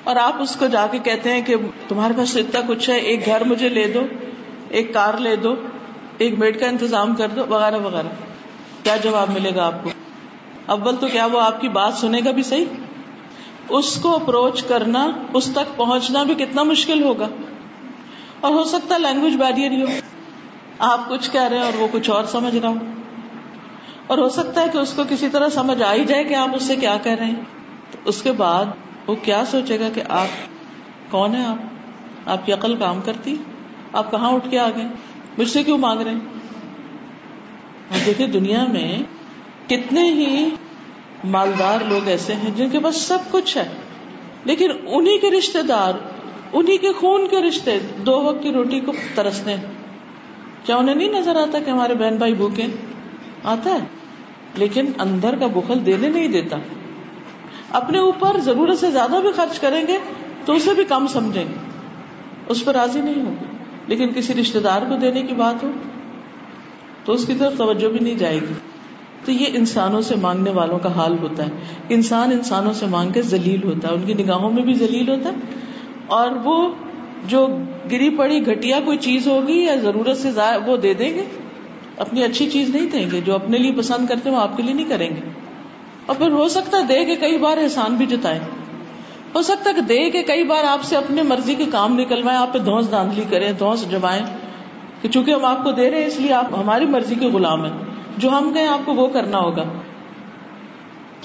اور آپ اس کو جا کے کہتے ہیں کہ تمہارے پاس اتنا کچھ ہے، ایک گھر مجھے لے دو، ایک کار لے دو، ایک بیڈ کا انتظام کر دو، وغیرہ وغیرہ۔ کیا جواب ملے گا آپ کو؟ اول تو کیا وہ آپ کی بات سنے گا بھی صحیح؟ اس کو اپروچ کرنا، اس تک پہنچنا بھی کتنا مشکل ہوگا؟ اور ہو سکتا ہے لینگویج بیریئر ہی ہو۔ آپ کچھ کہہ رہے ہیں اور وہ کچھ اور سمجھ رہا ہو اور ہو سکتا ہے کہ اس کو کسی طرح سمجھ آ ہی جائے کہ آپ اس سے کیا کہہ رہے ہیں۔ تو اس کے بعد وہ کیا سوچے گا کہ آپ کون ہیں آپ؟ آپ کی عقل کام کرتی؟ آپ کہاں اٹھ کے آ گئے مجھ سے کیوں مانگ رہے ہیں؟ دیکھیے دنیا میں کتنے ہی مالدار لوگ ایسے ہیں جن کے پاس سب کچھ ہے، لیکن انہیں کے رشتے دار انہیں کے خون کے رشتے دو وقت کی روٹی کو ترستے کیا انہیں نہیں نظر آتا کہ ہمارے بہن بھائی بھوکے آتا ہے۔ لیکن اندر کا بخل دینے نہیں دیتا۔ اپنے اوپر ضرورت سے زیادہ بھی خرچ کریں گے تو اسے بھی کم سمجھیں گے۔ اس پر راضی نہیں ہوگی لیکن کسی رشتے دار کو دینے کی بات ہو تو اس کی طرف توجہ بھی نہیں جائے گی۔ تو یہ انسانوں سے مانگنے والوں کا حال ہوتا ہے۔ انسان انسانوں سے مانگ کے ذلیل ہوتا ہے۔ ان کی نگاہوں میں بھی ذلیل ہوتا ہے۔ اور وہ جو گری پڑی گٹیا کوئی چیز ہوگی یا ضرورت سے وہ دے دیں گے۔ اپنی اچھی چیز نہیں دیں گے۔ جو اپنے لیے پسند کرتے وہ آپ کے لیے نہیں کریں گے۔ اور پھر ہو سکتا ہے دے کے کئی بار احسان بھی جتائے ہو سکتا ہے کہ دے کے کئی بار آپ سے اپنے مرضی کے کام نکلوائے آپ پہ دھوس دھاندلی کریں دھوس جمائیں۔ کہ چونکہ ہم آپ کو دے رہے ہیں، اس لیے آپ ہماری مرضی کے غلام ہیں۔ جو ہم کہیں آپ کو وہ کرنا ہوگا۔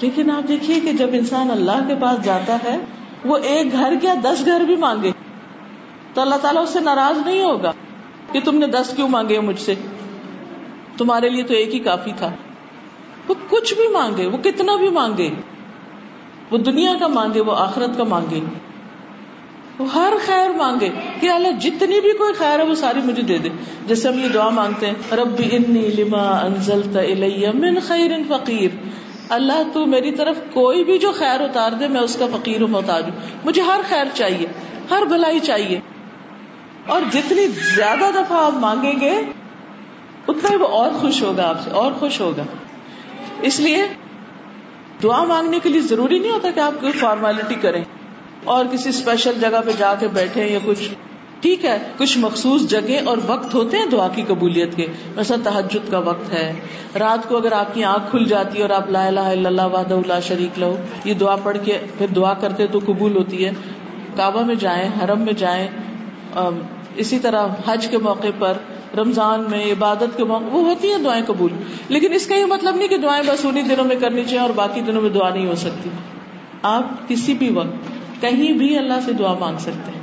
لیکن آپ دیکھیے کہ جب انسان اللہ کے پاس جاتا ہے، وہ ایک گھر کیا دس گھر بھی مانگے؟ تو اللہ تعالیٰ اس سے ناراض نہیں ہوگا کہ تم نے دس کیوں مانگے مجھ سے؟ تمہارے لیے تو ایک ہی کافی تھا۔ وہ کچھ بھی مانگے، وہ کتنا بھی مانگے، وہ دنیا کا مانگے، وہ آخرت کا مانگے۔ وہ ہر خیر مانگے کہ اللہ جتنی بھی کوئی خیر ہے وہ ساری مجھے دے دے۔ جیسے ہم یہ دعا مانگتے ہیں، ربی انی لما انزلت الی من خیر فقیر۔ اللہ تو میری طرف کوئی بھی جو خیر اتار دے، میں اس کا فقیر ہوں محتاج ہوں۔ مجھے ہر خیر چاہیے، ہر بھلائی چاہیے۔ اور جتنی زیادہ دفعہ آپ مانگیں گے، اتنا ہی وہ اور خوش ہوگا آپ سے، اور خوش ہوگا۔ اس لیے دعا مانگنے کے لیے ضروری نہیں ہوتا کہ آپ کوئی فارمیلٹی کریں۔ اور کسی اسپیشل جگہ پہ جا کے بیٹھے یا کچھ، ٹھیک ہے، کچھ مخصوص جگہ اور وقت ہوتے ہیں دعا کی قبولیت کے ویسا تحجد کا وقت ہے۔ رات کو اگر آپ کی آنکھ کھل جاتی ہے اور آپ لا الہ الا اللہ وحدہ لا شریک لو یہ دعا پڑھ کے پھر دعا کرتے تو قبول ہوتی ہے۔ کعبہ میں جائیں، حرم میں جائیں اسی طرح حج کے موقع پر، رمضان میں، عبادت کے موقع، وہ ہوتی ہیں دعائیں قبول۔ لیکن اس کا یہ مطلب نہیں کہ دعائیں بس انہیں دنوں میں کرنی چاہیے اور باقی دنوں میں دعا نہیں ہو سکتی۔ آپ کسی بھی وقت کہیں بھی اللہ سے دعا مانگ سکتے ہیں۔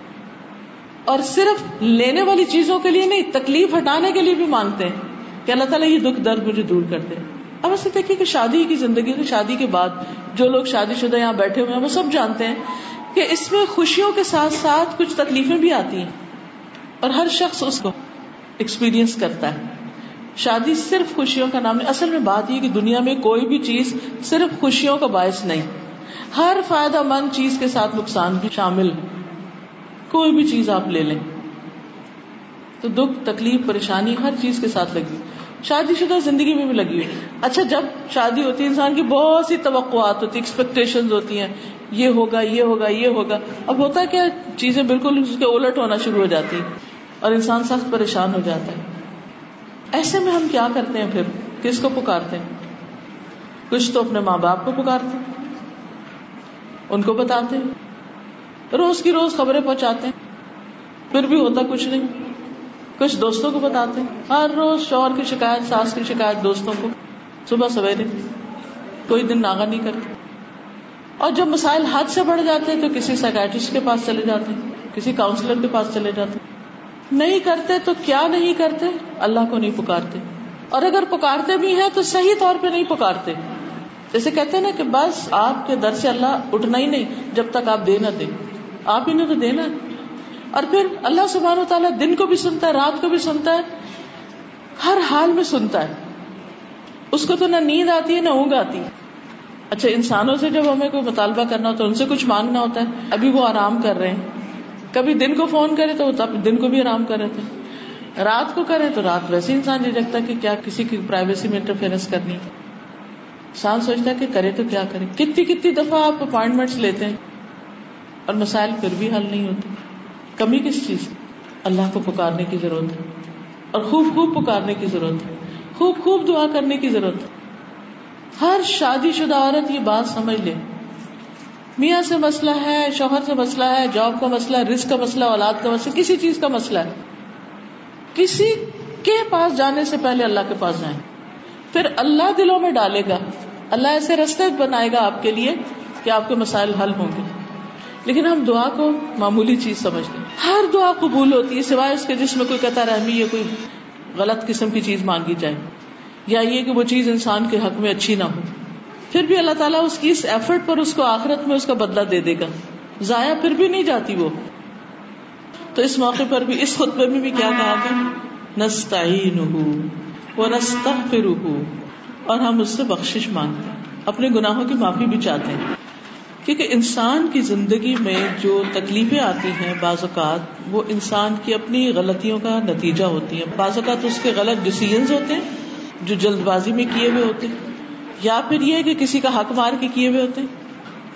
اور صرف لینے والی چیزوں کے لیے نہیں، تکلیف ہٹانے کے لیے بھی مانگتے ہیں کہ اللہ تعالیٰ یہ دکھ درد مجھے دور کر دے۔ اب ایسے دیکھیے کہ شادی کی زندگی شادی کے بعد جو لوگ شادی شدہ یہاں بیٹھے ہوئے ہیں، وہ سب جانتے ہیں کہ اس میں خوشیوں کے ساتھ ساتھ کچھ تکلیفیں بھی آتی ہیں۔ اور ہر شخص اس کو ایکسپیرئنس کرتا ہے۔ شادی صرف خوشیوں کا نام نہیں، اصل میں بات یہ کہ دنیا میں کوئی بھی چیز صرف خوشیوں کا باعث نہیں۔ ہر فائدہ مند چیز کے ساتھ نقصان بھی شامل ہے۔ کوئی بھی چیز آپ لے لیں۔ تو دکھ، تکلیف، پریشانی ہر چیز کے ساتھ لگی۔ شادی شدہ زندگی میں بھی لگی ہوئی اچھا جب شادی ہوتی ہے، انسان کی بہت سی توقعات ہوتی ایکسپیکٹیشن ہوتی ہیں۔ یہ ہوگا یہ ہوگا یہ ہوگا۔ اب ہوتا ہے کیا چیزیں بالکل اس کے الٹ ہونا شروع ہو جاتی اور انسان سخت پریشان ہو جاتا ہے۔ ایسے میں ہم کیا کرتے ہیں پھر؟ کس کو پکارتے ہیں؟ کچھ تو اپنے ماں باپ کو پکارتے ہیں۔ ان کو بتاتے روز کی روز خبریں پہنچاتے ہیں۔ پھر بھی ہوتا کچھ نہیں۔ کچھ دوستوں کو بتاتے ہیں۔ ہر روز شوہر کی شکایت، ساس کی شکایت دوستوں کو۔ صبح سویرے۔ کوئی دن ناغا نہیں کرتے۔ اور جب مسائل حد سے بڑھ جاتے ہیں تو کسی سائکٹرسٹ کے پاس چلے جاتے ہیں۔ کسی کاؤنسلر کے پاس چلے جاتے ہیں۔ نہیں کرتے تو کیا نہیں کرتے؟ اللہ کو نہیں پکارتے۔ اور اگر پکارتے بھی ہیں تو صحیح طور پہ نہیں پکارتے۔ جیسے کہتے ہیں نا کہ بس آپ کے در سے اللہ اٹھنا ہی نہیں، جب تک آپ دے نہ دیں۔ آپ ہی نے تو دینا۔ اور پھر اللہ سبحان و تعالیٰ دن کو بھی سنتا ہے، رات کو بھی سنتا ہے، ہر حال میں سنتا ہے۔ اس کو تو نہ نیند آتی ہے، نہ اونگ آتی۔ ہے اچھا انسانوں سے جب ہمیں کوئی مطالبہ کرنا ہوتا ہے، ان سے کچھ مانگنا ہوتا ہے، ابھی وہ آرام کر رہے ہیں۔ کبھی دن کو فون کرے تو دن کو بھی آرام کر رہے تھے۔ رات کو کرے تو رات ویسے انسان نہیں رکھتا کہ کیا کسی کی پرائیویسی میں انٹرفیئرنس کرنی ہے۔ انسان سوچتا ہے کہ کرے تو کیا کرے؟ کتنی کتنی دفعہ آپ اپوائنٹمنٹ لیتے ہیں اور مسائل پھر بھی حل نہیں ہوتے۔ کمی کس چیز اللہ کو پکارنے کی ضرورت ہے۔ اور خوب خوب پکارنے کی ضرورت ہے۔ خوب خوب دعا کرنے کی ضرورت ہے۔ ہر شادی شدہ عورت یہ بات سمجھ لے۔ میاں سے مسئلہ ہے، شوہر سے مسئلہ ہے، جاب کا مسئلہ ہے رسک کا مسئلہ، اولاد کا مسئلہ، کسی چیز کا مسئلہ ہے۔ کسی کے پاس جانے سے پہلے اللہ کے پاس جائیں۔ پھر اللہ دلوں میں ڈالے گا۔ اللہ ایسے رستے بنائے گا آپ کے لیے کہ آپ کے مسائل حل ہوں گے۔ لیکن ہم دعا کو معمولی چیز سمجھتے ہر دعا قبول ہوتی ہے، سوائے اس کے جس میں کوئی کہتا رحمی یا کوئی غلط قسم کی چیز مانگی جائے، یا یہ کہ وہ چیز انسان کے حق میں اچھی نہ ہو۔ پھر بھی اللہ تعالیٰ اس کی اس ایفرٹ پر اس کو آخرت میں اس کا بدلہ دے دے گا۔ ضائع پھر بھی نہیں جاتی وہ۔ تو اس موقع پر بھی، اس خطبے میں بھی کیا کہا گیا؟ نستعین اور ہم اس سے بخش مانگتے ہیں۔ اپنے گناہوں کی معافی بھی چاہتے ہیں۔ کیونکہ انسان کی زندگی میں جو تکلیفیں آتی ہیں بعض اوقات، وہ انسان کی اپنی غلطیوں کا نتیجہ ہوتی ہیں۔ بعض اوقات اس کے غلط ڈسیزنس ہوتے ہیں، جو جلد بازی میں کیے ہوئے ہوتے ہیں، یا پھر یہ کہ کسی کا حق مار کے کیے ہوئے ہوتے ہیں۔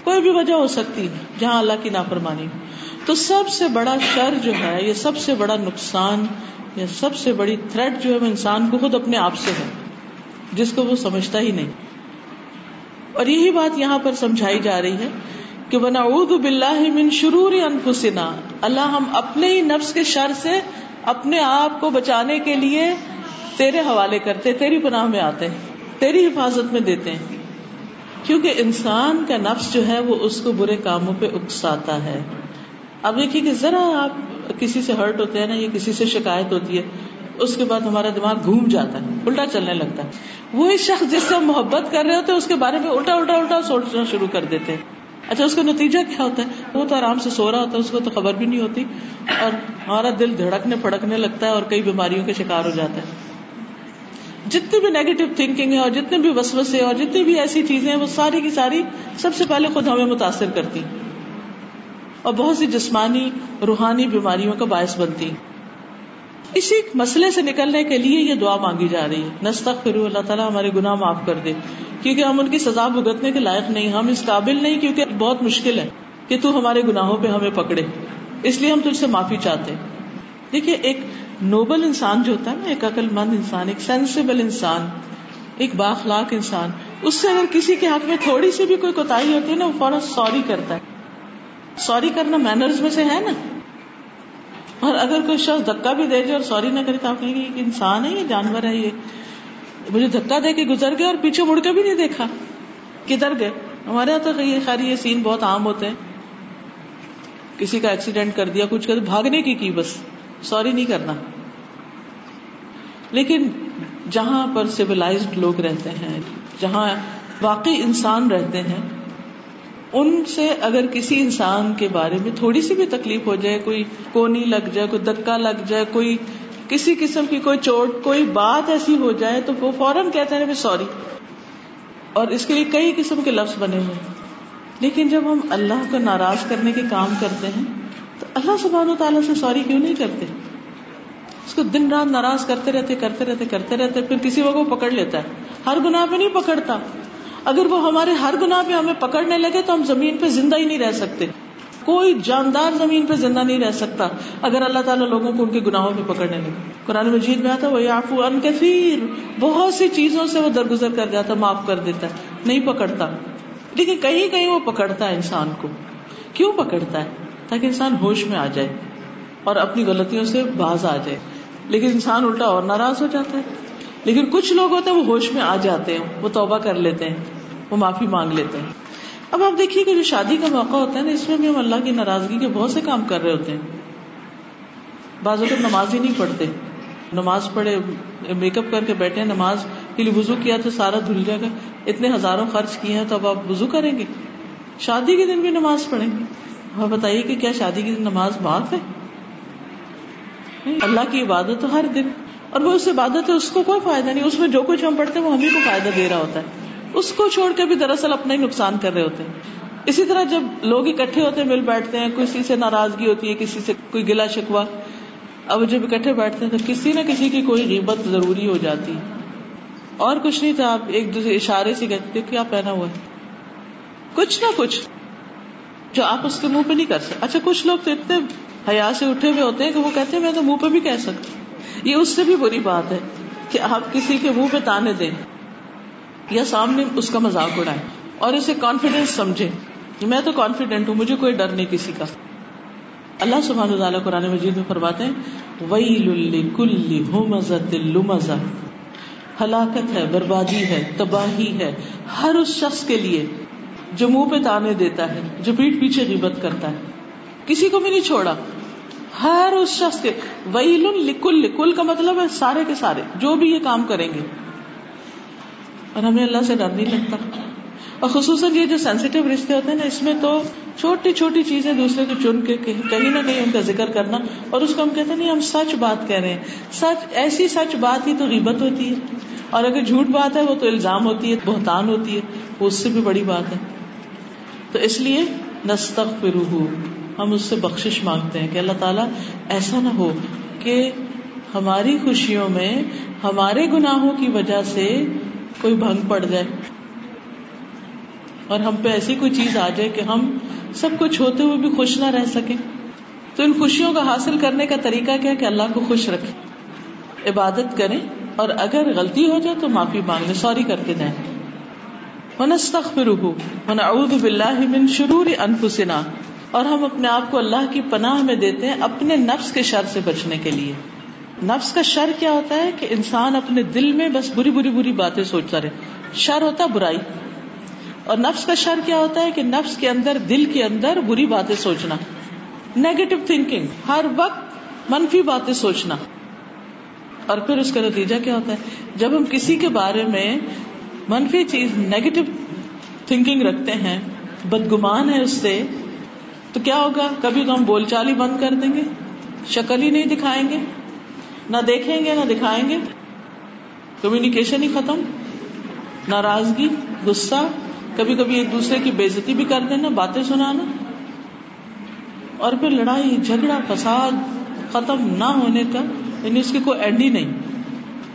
کوئی بھی وجہ ہو سکتی ہے، جہاں اللہ کی نافرمانی تو سب سے بڑا شر جو ہے یہ سب سے بڑا نقصان یا سب سے بڑی تھریٹ جو ہے وہ انسان کو خود اپنے آپ سے ہے، جس کو وہ سمجھتا ہی نہیں۔ اور یہی بات یہاں پر سمجھائی جا رہی ہے کہ بنا ارد بلّہ من شرور انفسنا اللہ ہم اپنے ہی نفس کے شر سے اپنے آپ کو بچانے کے لیے تیرے حوالے کرتے، تیری پناہ میں آتے ہیں تیری حفاظت میں دیتے۔ ہیں کیونکہ انسان کا نفس جو ہے وہ اس کو برے کاموں پہ اکساتا ہے۔ اب دیکھیے کہ ذرا آپ کسی سے ہرٹ ہوتے ہیں نا یا کسی سے شکایت ہوتی ہے، اس کے بعد ہمارا دماغ گھوم جاتا ہے، الٹا چلنے لگتا ہے۔ وہی شخص جس سے ہم محبت کر رہے ہوتے ہیں، اس کے بارے میں الٹا الٹا الٹا سوچنا شروع کر دیتے ہیں۔ اچھا اس کا نتیجہ کیا ہوتا ہے؟ وہ تو آرام سے سو رہا ہوتا ہے، اس کو تو خبر بھی نہیں ہوتی۔ اور ہمارا دل دھڑکنے پھڑکنے لگتا ہے اور کئی بیماریوں کے شکار ہو جاتا ہے۔ جتنی بھی نیگیٹو تھنکنگ ہے اور جتنے بھی وسوسے اور جتنی بھی ایسی چیزیں ہیں، وہ ساری کی ساری سب سے پہلے خود ہمیں متاثر کرتی اور بہت سی جسمانی، روحانی بیماریوں کا باعث بنتی۔ اسی مسئلے سے نکلنے کے لیے یہ دعا مانگی جا رہی۔ ہے نستق پھر اللہ تعالیٰ ہمارے گناہ معاف کر دے۔ کیونکہ ہم ان کی سزا بھگتنے کے لائق نہیں، ہم اس قابل نہیں کیونکہ بہت مشکل ہے کہ تو ہمارے گناہوں پہ ہمیں پکڑے۔ اس لیے ہم تجھ سے معافی چاہتے دیکھیے، ایک نوبل انسان جو ہوتا ہے نا، ایک عقل مند انسان، ایک سینسیبل انسان، ایک باخلاق انسان، اس سے اگر کسی کے حق میں تھوڑی سی بھی کوئی کوتا ہوتی ہے نا، وہ فوراً سوری کرتا ہے۔ سوری کرنا مینرز میں سے ہے نا؟ اور اگر کوئی شخص دھکا بھی دے دے اور سوری نہ کرے تو آپ کہیں گے کہ انسان ہے، یہ جانور ہے، یہ مجھے دھکا دے کے گزر گیا اور پیچھے مڑ کے بھی نہیں دیکھا۔ کدھر گئے؟ ہمارے یہاں تو یہ خیر یہ سین بہت عام ہوتے ہیں۔ کسی کا ایکسیڈینٹ کر دیا، کچھ کر بھاگنے کی کی بس۔ سوری نہیں کرنا۔ لیکن جہاں پر سیولازڈ لوگ رہتے ہیں، جہاں واقعی انسان رہتے ہیں ان سے اگر کسی انسان کے بارے میں تھوڑی سی بھی تکلیف ہو جائے، کوئی کونی لگ جائے، کوئی دکا لگ جائے، کوئی کسی قسم کی کوئی چوٹ، کوئی بات ایسی ہو جائے، تو وہ فوراً کہتے ہیں سوری۔ اور اس کے لیے کئی قسم کے لفظ بنے ہوئے لیکن جب ہم اللہ کو ناراض کرنے کے کام کرتے ہیں، تو اللہ سبحانہ و تعالیٰ سے سوری کیوں نہیں کرتے؟ اس کو دن رات ناراض کرتے رہتے کرتے رہتے کرتے رہتے، پھر کسی وقت وہ پکڑ لیتا ہے۔ ہر گناہ پہ نہیں پکڑتا۔ اگر وہ ہمارے ہر گناہ پہ ہمیں پکڑنے لگے تو ہم زمین پہ زندہ ہی نہیں رہ سکتے۔ کوئی جاندار زمین پہ زندہ نہیں رہ سکتا اگر اللہ تعالیٰ لوگوں کو ان کے گناہوں پہ پکڑنے لگے۔ قرآن مجید میں آتا وہ آفو ان کثیر بہت سی چیزوں سے وہ درگزر کر جاتا معاف کر دیتا ہے، نہیں پکڑتا۔ لیکن کہیں کہیں وہ پکڑتا ہے انسان کو۔ کیوں پکڑتا ہے؟ تاکہ انسان ہوش میں آ جائے اور اپنی غلطیوں سے باز آ جائے۔ لیکن انسان الٹا اور ناراض ہو جاتا ہے۔ لیکن کچھ لوگ ہوتے ہیں، وہ ہوش میں آ جاتے ہیں، وہ توبہ کر لیتے ہیں۔ وہ معافی مانگ لیتے ہیں۔ اب آپ دیکھیے کہ جو شادی کا موقع ہوتا ہے نا، اس میں بھی ہم اللہ کی ناراضگی کے بہت سے کام کر رہے ہوتے ہیں۔ بعض اوقات نماز ہی نہیں پڑھتے۔ نماز پڑھے، میک اپ کر کے بیٹھے، نماز کے لیے وزو کیا تو سارا دھل جائے گا۔ اتنے ہزاروں خرچ کیے ہیں تو اب آپ وزو کریں گے۔ شادی کے دن بھی نماز پڑھیں گے۔ آپ بتائیے کہ کیا شادی کے دن نماز معاف ہے؟ اللہ کی عبادت تو ہر دن۔ اور وہ اس عبادت ہے، اس کو کوئی فائدہ نہیں۔ اس میں جو کچھ ہم پڑھتے ہیں، وہ ہمیں کو فائدہ دے رہا ہوتا ہے۔ اس کو چھوڑ کے بھی دراصل اپنا ہی نقصان کر رہے ہوتے ہیں۔ اسی طرح جب لوگ اکٹھے ہوتے ہیں، مل بیٹھتے ہیں، کسی سے ناراضگی ہوتی ہے، کسی سے کوئی گلا شکوا، اب جب اکٹھے بیٹھتے ہیں تو کسی نہ کسی کی کوئی غیبت ضروری ہو جاتی اور کچھ نہیں تھا، آپ ایک دوسرے اشارے سے کہتے کیا پہنا ہوا ہے۔ کچھ نہ کچھ جو آپ اس کے منہ پہ نہیں کر سکتے۔ اچھا کچھ لوگ تو اتنے حیا سے اٹھے ہوئے ہوتے ہیں کہ وہ کہتے ہیں، میں تو منہ پہ بھی کہہ سکتا یہ اس سے بھی بری بات ہے کہ آپ کسی کے منہ پہ تانے دیں۔ یا سامنے اس کا مذاق اڑائے اور اسے کانفیڈینس سمجھے۔ میں تو کانفیڈینٹ ہوں، مجھے کوئی ڈر نہیں کسی کا۔ اللہ سبحان تعالیٰ قرآن مجید میں فرماتے ہیں وئی کل ہلاکت ہے، بربادی ہے، تباہی ہے، ہر اس شخص کے لیے جو منہ پہ تانے دیتا ہے، جو پیٹ پیچھے غیبت کرتا ہے۔ کسی کو بھی نہیں چھوڑا۔ ہر اس شخص کے۔ ویل لکل لکل کا مطلب ہے سارے کے سارے، جو بھی یہ کام کریں گے۔ اور ہمیں اللہ سے ڈر نہیں لگتا۔ اور خصوصاً یہ جو سینسیٹیو رشتے ہوتے ہیں نا، اس میں تو چھوٹی چھوٹی چیزیں دوسرے کو چن کے کہیں نہ کہیں ان کا ذکر کرنا اور اس کو ہم کہتے ہیں، نہیں، ہم سچ بات کہہ رہے ہیں۔ سچ، ایسی سچ بات ہی تو غیبت ہوتی ہے۔ اور اگر جھوٹ بات ہے، وہ تو الزام ہوتی ہے، بہتان ہوتی ہے۔ وہ اس سے بھی بڑی بات ہے۔ تو اس لیے نستخ ہم اس سے بخش مانگتے ہیں کہ اللہ تعالیٰ ایسا نہ ہو کہ ہماری خوشیوں میں، ہمارے گناہوں کی وجہ سے کوئی بھنگ پڑ جائے۔ اور ہم پہ ایسی کوئی چیز آ جائے کہ ہم سب کچھ ہوتے ہوئے بھی خوش نہ رہ سکیں۔ تو ان خوشیوں کا حاصل کرنے کا طریقہ کیا کہ اللہ کو خوش رکھے عبادت کریں۔ اور اگر غلطی ہو جائے تو معافی مانگ لیں سوری کر کے جائیں من شرور انفسنا۔ اور ہم اپنے آپ کو اللہ کی پناہ میں دیتے ہیں، اپنے نفس کے شر سے بچنے کے لیے۔ نفس کا شر کیا ہوتا ہے کہ انسان اپنے دل میں بس بری بری بری باتیں سوچتا رہے۔ شر ہوتا برائی۔ اور نفس کا شر کیا ہوتا ہے کہ نفس کے اندر، دل کے اندر بری باتیں سوچنا۔ نیگیٹو تھنکنگ ہر وقت منفی باتیں سوچنا۔ اور پھر اس کا نتیجہ کیا ہوتا ہے؟ جب ہم کسی کے بارے میں منفی چیز نیگیٹو تھنکنگ رکھتے ہیں، بدگمان ہے اس سے، تو کیا ہوگا؟ کبھی تو ہم بول چال ہی بند کر دیں گے، شکل ہی نہیں دکھائیں گے۔ نہ دیکھیں گے، نہ دکھائیں گے۔ کمیونیکیشن ہی ختم۔ ناراضگی، غصہ کبھی کبھی ایک دوسرے کی بےزتی بھی کر دینا، باتیں سنانا۔ اور پھر لڑائی، جھگڑا، فساد ختم نہ ہونے کا یعنی اس کی کوئی اینڈ ہی نہیں۔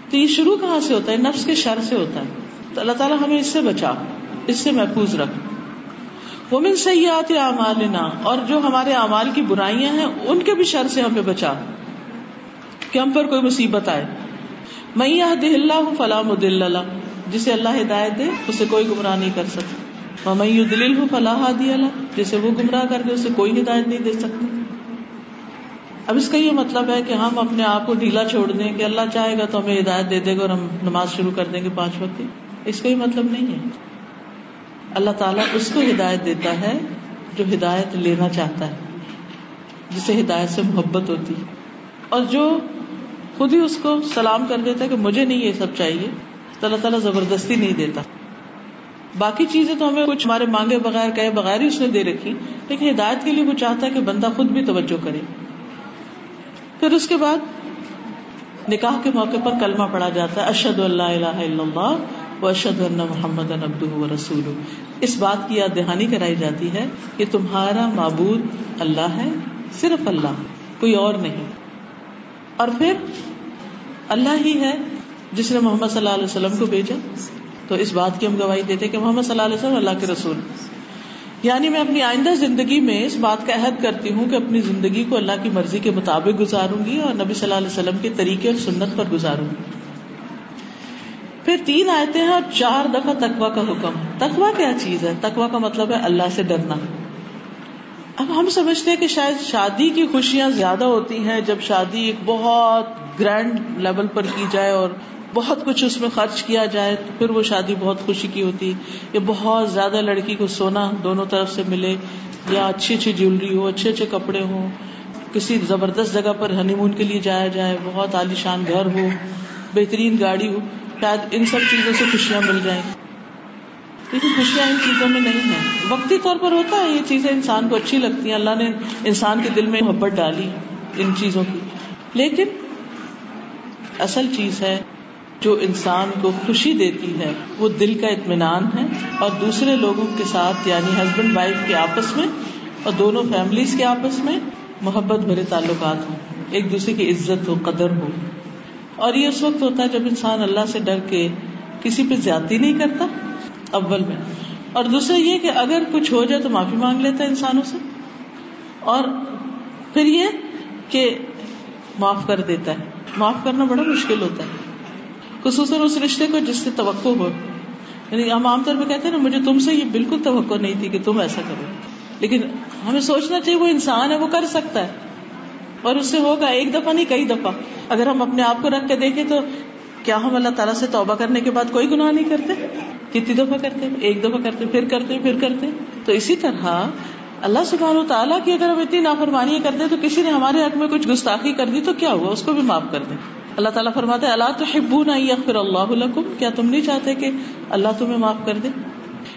تو یہ شروع کہاں سے ہوتا ہے؟ نفس کے شر سے ہوتا ہے۔ تو اللہ تعالیٰ ہمیں اس سے بچا، اس سے محفوظ رکھ۔ وہ من سیاحت اعمالنا اور جو ہمارے اعمال کی برائیاں ہیں، ان کے بھی شر سے ہمیں بچا۔ کہ ہم پر کوئی مصیبت آئے۔ میں یہ اللہ فلاں دل اللہ جسے اللہ ہدایت دے، اسے کوئی گمراہ نہیں کر سکتا۔ میں دلیل ہوں فلاح دی اللہ جسے وہ گمراہ کر کے اسے کوئی ہدایت نہیں دے سکتا۔ اب اس کا یہ مطلب ہے کہ ہم اپنے آپ کو ڈھیلا چھوڑ دیں، کہ اللہ چاہے گا تو ہمیں ہدایت دے دے گا اور ہم نماز شروع کر دیں گے پانچ وقت اس کا یہ مطلب نہیں ہے۔ اللہ تعالیٰ اس کو ہدایت دیتا ہے جو ہدایت لینا چاہتا ہے، جسے ہدایت سے محبت ہوتی اور جو خود ہی اس کو سلام کر دیتا ہے کہ مجھے نہیں یہ سب چاہیے۔ تو اللہ تعالیٰ زبردستی نہیں دیتا۔ باقی چیزیں تو ہمیں کچھ ہمارے مانگے بغیر کہے بغیر ہی اس نے دے رکھی، لیکن ہدایت کے لیے وہ چاہتا ہے کہ بندہ خود بھی توجہ کرے۔ پھر اس کے بعد نکاح کے موقع پر کلمہ پڑا جاتا ہے اشد اللہ الہ الا اللہ و اشد اللہ محمد و رسول اس بات کی یاد دہانی کرائی جاتی ہے کہ تمہارا معبود اللہ ہے، صرف اللہ، کوئی اور نہیں۔ اور پھر اللہ ہی ہے جس نے محمد صلی اللہ علیہ وسلم کو بھیجا۔ تو اس بات کی ہم گواہی دیتے کہ محمد صلی اللہ علیہ وسلم اللہ کے رسول یعنی میں اپنی آئندہ زندگی میں اس بات کا عہد کرتی ہوں کہ اپنی زندگی کو اللہ کی مرضی کے مطابق گزاروں گی اور نبی صلی اللہ علیہ وسلم کے طریقے اور سنت پر گزاروں گی۔ پھر تین آیتیں ہیں اور چار دفعہ تقوا کا حکم۔ تقوا کیا چیز ہے؟ تقوا کا مطلب ہے اللہ سے ڈرنا۔ اب ہم سمجھتے ہیں کہ شاید شادی کی خوشیاں زیادہ ہوتی ہیں جب شادی ایک بہت گرینڈ لیول پر کی جائے اور بہت کچھ اس میں خرچ کیا جائے، تو پھر وہ شادی بہت خوشی کی ہوتی، یا بہت زیادہ لڑکی کو سونا دونوں طرف سے ملے، یا اچھی اچھی جیولری ہو، اچھے اچھے کپڑے ہوں، کسی زبردست جگہ پر ہنی مون کے لیے جایا جائے، بہت عالیشان گھر ہو، بہترین گاڑی ہو، شاید ان سب چیزوں سے خوشیاں مل جائیں۔ لیکن خوشیاں ان چیزوں میں نہیں ہے وقتی طور پر ہوتا ہے، یہ چیزیں انسان کو اچھی لگتی ہیں۔ اللہ نے انسان کے دل میں محبت ڈالی ان چیزوں کی۔ لیکن اصل چیز ہے، جو انسان کو خوشی دیتی ہے، وہ دل کا اطمینان ہے اور دوسرے لوگوں کے ساتھ یعنی ہسبینڈ وائف کے آپس میں اور دونوں فیملیز کے آپس میں محبت بھرے تعلقات ہوں۔ ایک دوسرے کی عزت ہو، قدر ہو۔ اور یہ اس وقت ہوتا ہے جب انسان اللہ سے ڈر کے کسی پہ زیادتی نہیں کرتا۔ اول میں۔ اور دوسرا یہ کہ اگر کچھ ہو جائے تو معافی مانگ لیتا ہے انسانوں سے۔ اور پھر یہ کہ معاف کر دیتا ہے۔ معاف کرنا بڑا مشکل ہوتا ہے۔ خصوصاً اس رشتے کو جس سے توقع ہو۔ یعنی ہم عام طور پہ کہتے ہیں نا، مجھے تم سے یہ بالکل توقع نہیں تھی کہ تم ایسا کرو۔ لیکن ہمیں سوچنا چاہیے وہ انسان ہے، وہ کر سکتا ہے۔ اور اس سے ہوگا ایک دفعہ نہیں، کئی دفعہ۔ اگر ہم اپنے آپ کو رکھ کے دیکھیں تو کیا ہم اللہ تعالیٰ سے توبہ کرنے کے بعد کوئی گناہ نہیں کرتے؟ کتنی دفعہ کرتے ایک دفعہ کرتے پھر کرتے پھر کرتے تو اسی طرح اللہ سبحان و تعالیٰ کی اگر ہم اتنی نافرمانی کرتے تو کسی نے ہمارے حق میں کچھ گستاخی کر دی تو کیا ہوا؟ اس کو بھی معاف کر دیں۔ اللہ تعالیٰ فرماتے اللہ تو ہبو نہ پھر اللہ کیا تم نہیں چاہتے کہ اللہ تمہیں معاف کر دے؟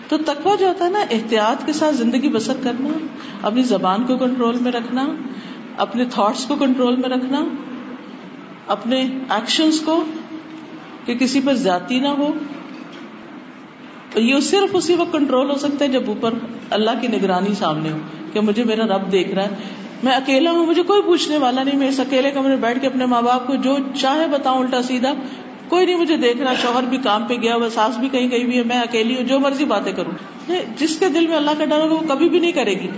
تو تقوا جو ہوتا ہے نا، احتیاط کے ساتھ زندگی بسر کرنا، اپنی زبان کو کنٹرول میں رکھنا، اپنے تھاٹس کو کنٹرول میں رکھنا، اپنے ایکشنس کو کہ کسی پر زیادتی نہ ہو یہ صرف اسی وقت کنٹرول ہو سکتا ہے جب اوپر اللہ کی نگرانی سامنے ہو کہ مجھے میرا رب دیکھ رہا ہے۔ میں اکیلا ہوں، مجھے کوئی پوچھنے والا نہیں، میں اس اکیلے کمرے بیٹھ کے اپنے ماں باپ کو جو چاہے بتاؤں، الٹا سیدھا۔ کوئی نہیں مجھے دیکھ رہا، شوہر بھی کام پہ گیا ہوا ساس بھی کہیں کہیں بھی ہے، میں اکیلی ہوں، جو مرضی باتیں کروں۔ جس کے دل میں اللہ کا ڈر ہوگا وہ کبھی بھی نہیں کرے گی۔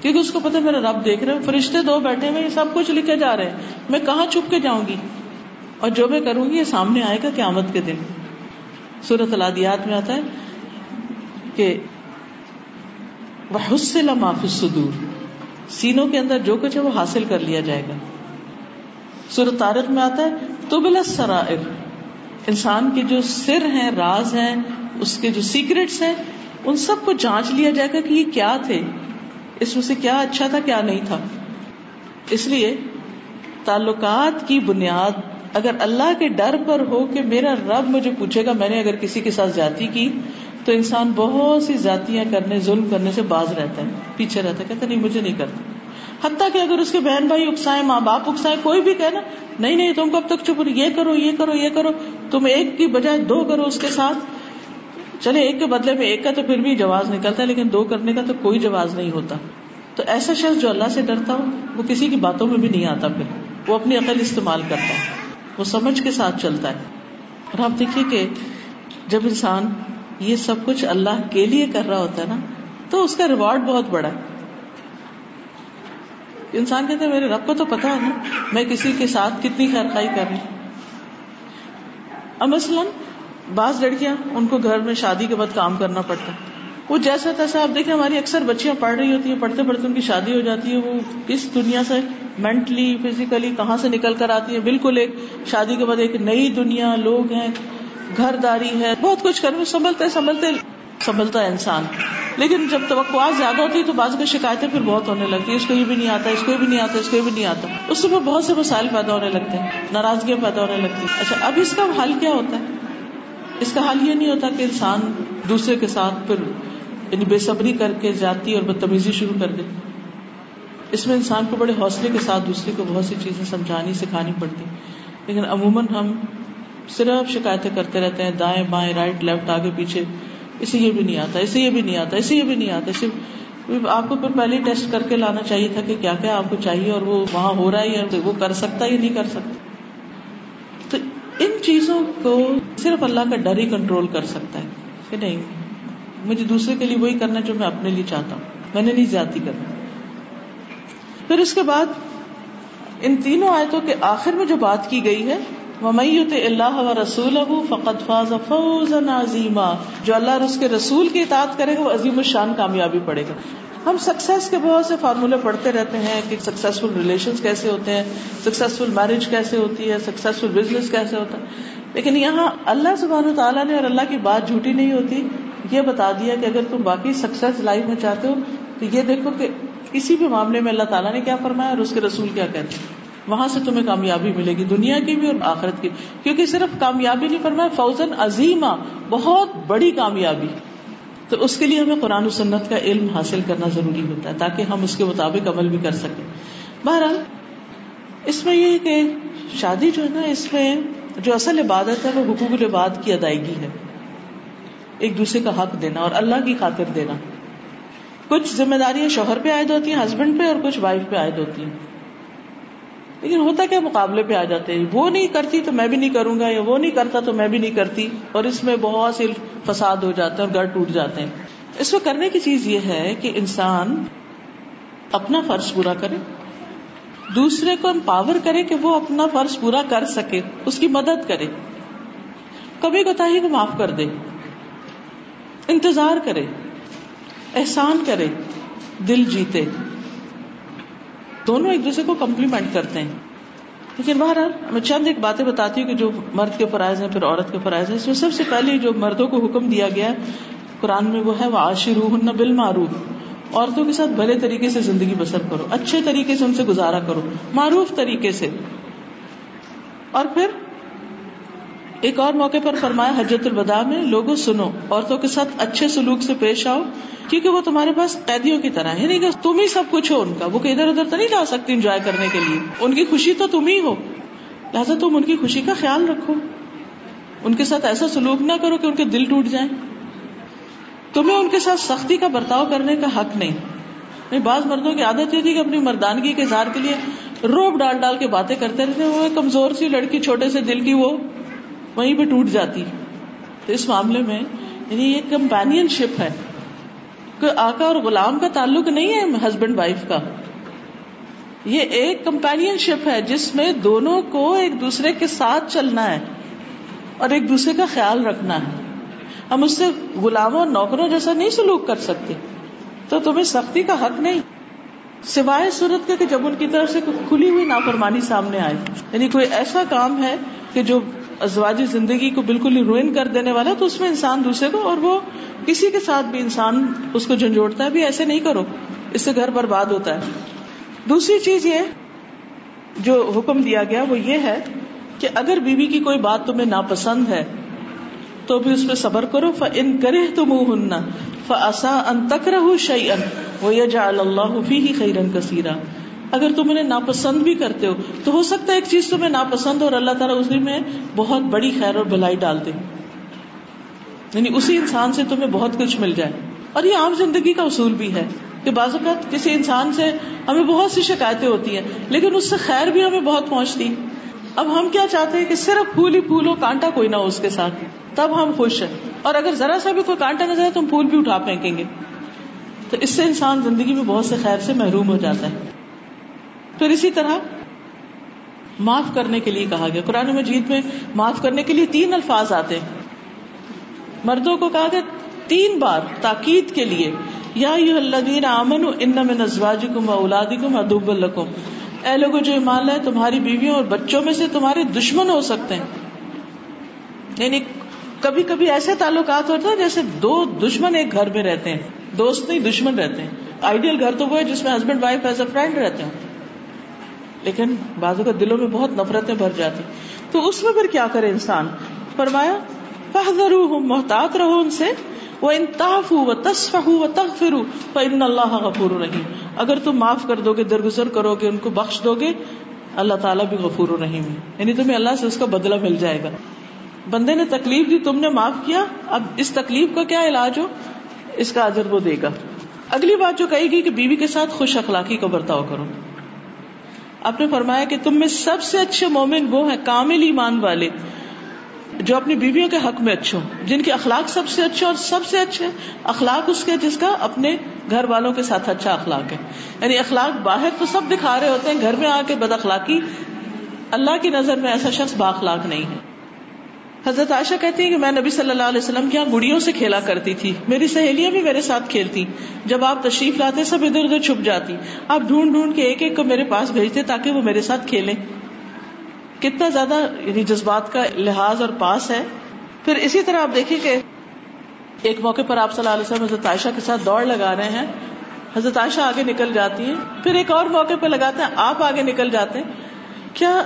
کیونکہ اس کو پتا میرا رب دیکھ رہے فرشتے دو بیٹھے ہوئے یہ سب کچھ لکھے جا رہے ہیں۔ میں کہاں چھپ کے جاؤں گی؟ اور جو میں کروں گی یہ سامنے آئے گا قیامت کے دن۔ سورت الادیات میں آتا ہے کہ وہ معاف صدور سینوں کے اندر جو کچھ ہے وہ حاصل کر لیا جائے گا۔ سورت تارک میں آتا ہے تو بلا سرائر انسان کے جو سر ہیں، راز ہیں، اس کے جو سیکرٹس ہیں، ان سب کو جانچ لیا جائے گا کہ یہ کیا تھے۔ اس میں سے کیا اچھا تھا، کیا نہیں تھا۔ اس لیے تعلقات کی بنیاد اگر اللہ کے ڈر پر ہو کہ میرا رب مجھے پوچھے گا، میں نے اگر کسی کے ساتھ جاتی کی، تو انسان بہت سی ذاتیاں کرنے، ظلم کرنے سے باز رہتا ہے، پیچھے رہتا ہے، کہتا نہیں، مجھے نہیں کرتا حتیٰ کہ اگر اس کے بہن بھائی اکسائے ماں باپ اکسائے کوئی بھی کہنا نہیں نہیں، تم کب تک چپ یہ کرو یہ کرو یہ کرو، تم ایک کی بجائے دو کرو اس کے ساتھ۔ چلے، ایک کے بدلے میں ایک کا تو پھر بھی جواز نکلتا ہے، لیکن دو کرنے کا تو کوئی جواز نہیں ہوتا۔ تو ایسا شخص جو اللہ سے ڈرتا ہو، وہ کسی کی باتوں میں بھی نہیں آتا پھر، وہ اپنی عقل استعمال کرتا ہے۔ وہ سمجھ کے ساتھ چلتا ہے۔ اور آپ دیکھیے کہ جب انسان یہ سب کچھ اللہ کے لیے کر رہا ہوتا ہے نا، تو اس کا ریوارڈ بہت بڑا ہے۔ انسان کہتے میرے رب کو تو پتا ہے نا، میں کسی کے ساتھ کتنی خیر خائی کر رہی اب مثلاً بعض لڑکیاں، ان کو گھر میں شادی کے بعد کام کرنا پڑتا ہے۔ وہ جیسا تیسا آپ دیکھیں، ہماری اکثر بچیاں پڑھ رہی ہوتی ہیں، پڑھتے پڑھتے ان کی شادی ہو جاتی ہے، وہ کس دنیا سے مینٹلی فزیکلی کہاں سے نکل کر آتی ہے بالکل ایک شادی کے بعد ایک نئی دنیا، لوگ ہیں گھر داری ہے، بہت کچھ کر سنبھلتے سنبھلتے، سنبھلتا ہے انسان۔ لیکن جب توقعات زیادہ ہوتی ہے تو بعض کی شکایتیں پھر بہت ہونے لگتی ہے اس کو یہ بھی نہیں آتا، اس کو بھی نہیں آتا، اس کو بھی نہیں آتا۔ اس سے بہت سے مسائل پیدا ہونے لگتے ہیں، ناراضگیاں پیدا ہونے لگتی ہیں۔ اچھا اب اس کا حل کیا ہوتا ہے؟ اس کا حل یہ نہیں ہوتا کہ انسان دوسرے کے ساتھ پھر یعنی بے صبری کر کے جاتی اور بدتمیزی شروع کر دے اس میں انسان کو بڑے حوصلے کے ساتھ دوسرے کو بہت سی چیزیں سمجھانی، سکھانی پڑتی۔ لیکن عموماً ہم صرف شکایتیں کرتے رہتے ہیں، دائیں بائیں رائٹ لیفٹ آگے پیچھے۔ اسے یہ بھی نہیں آتا، اسے یہ بھی نہیں آتا، اسے یہ بھی نہیں آتا۔ اسے آپ کو پھر پہلے ٹیسٹ کر کے لانا چاہیے تھا کہ کیا کیا آپ کو چاہیے اور وہ وہاں ہو رہا ہے وہ کر سکتا یا نہیں کر سکتا۔ تو ان چیزوں کو صرف اللہ کا ڈر ہی کنٹرول کر سکتا ہے کہ نہیں۔ مجھے دوسرے کے لیے وہی کرنا جو میں اپنے لیے چاہتا ہوں۔ میں نے نہیں زیادتی کرنا۔ پھر اس کے بعد ان تینوں آیتوں کے آخر میں جو بات کی گئی ہے ومیت اللہ و رسول ابو فقط فاز فوز عظیما۔ جو اللہ اور اس کے رسول کی اطاعت کرے گا، وہ عظیم الشان کامیابی پڑے گا۔ ہم سکسیس کے بہت سے فارمولے پڑھتے رہتے ہیں کہ سکسیسفل ریلیشن کیسے ہوتے ہیں سکسیسفل میرج کیسے ہوتی ہے سکسیسفل بزنس کیسے ہوتا ہے۔ لیکن یہاں اللہ سبحانہ تعالیٰ نے اور اللہ کی بات جھوٹی نہیں ہوتی۔ یہ بتا دیا کہ اگر تم باقی سکسیس لائف میں چاہتے ہو، تو یہ دیکھو کہ کسی بھی معاملے میں اللہ تعالیٰ نے کیا فرمایا اور اس کے رسول کیا کہتے ہیں۔ وہاں سے تمہیں کامیابی ملے گی، دنیا کی بھی اور آخرت کی۔ کیونکہ صرف کامیابی نہیں فرمایا فوزن عظیمہ، بہت بڑی کامیابی۔ تو اس کے لیے ہمیں قرآن و سنت کا علم حاصل کرنا ضروری ہوتا ہے، تاکہ ہم اس کے مطابق عمل بھی کر سکیں۔ بہرحال، اس میں یہ کہ شادی جو ہے نا، اس میں جو اصل عبادت ہے، وہ حقوق العباد کی ادائیگی ہے۔ ایک دوسرے کا حق دینا اور اللہ کی خاطر دینا۔ کچھ ذمہ داریاں شوہر پہ عائد ہوتی ہیں ہسبینڈ پہ اور کچھ وائف پہ عائد ہوتی ہیں۔ لیکن ہوتا کیا مقابلے پہ آ جاتے ہیں، وہ نہیں کرتی تو میں بھی نہیں کروں گا، یا وہ نہیں کرتا تو میں بھی نہیں کرتی، اور اس میں بہت سے فساد ہو جاتے ہیں اور گھر ٹوٹ جاتے ہیں۔ اس میں کرنے کی چیز یہ ہے کہ انسان اپنا فرض پورا کرے۔ دوسرے کو امپاور کرے کہ وہ اپنا فرض پورا کر سکے، اس کی مدد کرے۔ کبھی کوتا کو معاف کر دے۔ انتظار کرے، احسان کرے، دل جیتے۔ دونوں ایک دوسرے کو کمپلیمنٹ کرتے ہیں۔ لیکن بہرحال میں چند ایک باتیں بتاتی ہوں کہ جو مرد کے فرائض ہیں، پھر عورت کے فرائض ہیں۔ اس میں سب سے پہلے جو مردوں کو حکم دیا گیا ہے، قرآن میں وہ ہے وہ آشر بل معروف عورتوں کے ساتھ بھلے طریقے سے زندگی بسر کرو، اچھے طریقے سے ان سے گزارا کرو، معروف طریقے سے۔ اور پھر ایک اور موقع پر فرمایا، حجت الوداع میں لوگوں سنو، عورتوں کے ساتھ اچھے سلوک سے پیش آؤ، کیونکہ وہ تمہارے پاس قیدیوں کی طرح ہے نہیں یعنی تم ہی سب کچھ ہو ان کا، وہ ادھر ادھر تو نہیں جا سکتی انجوائے کرنے کے لیے۔ ان کی خوشی تو تم ہی ہو۔ لہٰذا تم ان کی خوشی کا خیال رکھو۔ ان کے ساتھ ایسا سلوک نہ کرو کہ ان کے دل ٹوٹ جائیں۔ تمہیں ان کے ساتھ سختی کا برتاؤ کرنے کا حق نہیں۔ یعنی بعض مردوں کی عادت یہ تھی کہ اپنی مردانگی کے اظہار کے لیے روب ڈال ڈال کے باتیں کرتے رہتے وہ کمزور سی لڑکی، چھوٹے سے دل کی وہ وہیں پہ ٹوٹ جاتی تو اس معاملے میں یعنی یہ کمپین شپ ہے۔ کہ آقا اور غلام کا تعلق نہیں ہے ہسبینڈ وائف کا۔ یہ ایک کمپین شپ ہے جس میں دونوں کو ایک دوسرے کے ساتھ چلنا ہے اور ایک دوسرے کا خیال رکھنا ہے۔ ہم اس سے غلاموں اور نوکروں جیسا نہیں سلوک کر سکتے۔ تو تمہیں سختی کا حق نہیں۔ سوائے صورت کا کہ جب ان کی طرف سے کھلی ہوئی نافرمانی سامنے آئے یعنی کوئی ایسا کام ہے کہ جو ازواجی زندگی کو بالکل ہی روئن کر دینے والا تو اس میں انسان دوسرے کو اور وہ کسی کے ساتھ بھی انسان اس کو جھنجھوڑتا ہے، بھی ایسے نہیں کرو، اس سے گھر برباد ہوتا ہے۔ دوسری چیز یہ جو حکم دیا گیا وہ یہ ہے کہ اگر بیوی کی کوئی بات تمہیں ناپسند ہے، تو بھی اس پہ صبر کرو۔ ف ان کرے تو منہ ہننا فسا ان تک رہو شعی ان وہ جا اللہ فی ہی خیرن کثیرا اگر تم انہیں ناپسند بھی کرتے ہو، تو ہو سکتا ہے ایک چیز تمہیں ناپسند ہو اور اللہ تعالیٰ اسی میں بہت بڑی خیر اور بھلائی ڈال دے۔ یعنی اسی انسان سے تمہیں بہت کچھ مل جائے۔ اور یہ عام زندگی کا اصول بھی ہے کہ بعض اوقات کسی انسان سے ہمیں بہت سی شکایتیں ہوتی ہیں، لیکن اس سے خیر بھی ہمیں بہت پہنچتی۔ اب ہم کیا چاہتے ہیں کہ صرف پھول ہی پھول ہو کانٹا کوئی نہ ہو اس کے ساتھ، تب ہم خوش ہیں۔ اور اگر ذرا سا بھی کوئی کانٹا نظر تو ہم پھول بھی اٹھا پھینکیں گے۔ تو اس سے انسان زندگی میں بہت سے خیر سے محروم ہو جاتا ہے۔ پھر اسی طرح معاف کرنے کے لیے کہا گیا۔ قرآن مجید میں معاف کرنے کے لیے تین الفاظ آتے ہیں۔ مردوں کو کہا گیا تین بار تاکید کے لیے، یا یو امن ان میں نزواج کم اولادی کم ادوب الکم اے لوگوں جو ایمان لائے تمہاری بیویوں اور بچوں میں سے تمہارے دشمن ہو سکتے ہیں۔ یعنی کبھی کبھی ایسے تعلقات ہوتے ہیں جیسے دو دشمن ایک گھر میں رہتے ہیں۔ دوست نہیں، دشمن رہتے ہیں۔ آئیڈیل گھر تو وہ ہے جس میں husband wife as a friend رہتے ہیں۔ لیکن بازو کا دلوں میں بہت نفرتیں بھر جاتی۔ تو اس میں پھر کیا کرے انسان؟ فرمایا محتاط، رہو ان سے۔ وہ انتاف ہو تصف ہو تخ فرو ان اللہ غفور رحیم اگر تم معاف کر دو گے، درگزر کرو گے، ان کو بخش دو گے، اللہ تعالیٰ بھی غفور و رحیم ہے۔ یعنی تمہیں اللہ سے اس کا بدلہ مل جائے گا۔ بندے نے تکلیف دی، تم نے معاف کیا، اب اس تکلیف کا کیا علاج ہو؟ اس کا اجر وہ دے گا۔ اگلی بات جو کہے گی کہ بیوی کے ساتھ خوش اخلاقی کا برتاؤ کرو۔ آپ نے فرمایا کہ تم میں سب سے اچھے مومن وہ ہیں کامل ایمان والے جو اپنی بیویوں کے حق میں اچھے ہوں، جن کے اخلاق سب سے اچھے اور سب سے اچھے اخلاق اس کے جس کا اپنے گھر والوں کے ساتھ اچھا اخلاق ہے۔ یعنی اخلاق باہر تو سب دکھا رہے ہوتے ہیں، گھر میں آ کے بد اخلاقی اللہ کی نظر میں ایسا شخص با اخلاق نہیں ہے۔ حضرت عائشہ کہتی ہے کہ میں نبی صلی اللہ علیہ وسلم کے یہاں گڑیوں سے کھیلا کرتی تھی۔ میری سہیلیاں بھی میرے ساتھ کھیلتی۔ جب آپ تشریف لاتے سب ادھر ادھر چھپ جاتی۔ آپ ڈھونڈ ڈھونڈ کے ایک ایک کو میرے پاس بھیجتے تاکہ وہ میرے ساتھ کھیلیں۔ کتنا زیادہ یعنی جذبات کا لحاظ اور پاس ہے۔ پھر اسی طرح آپ دیکھیں کہ ایک موقع پر آپ صلی اللہ علیہ وسلم حضرت عائشہ کے ساتھ دوڑ لگا رہے ہیں۔ حضرت عائشہ آگے نکل جاتی ہیں۔ پھر ایک اور موقع پہ لگاتے ہیں، آپ آگے نکل جاتے ہیں۔ کیا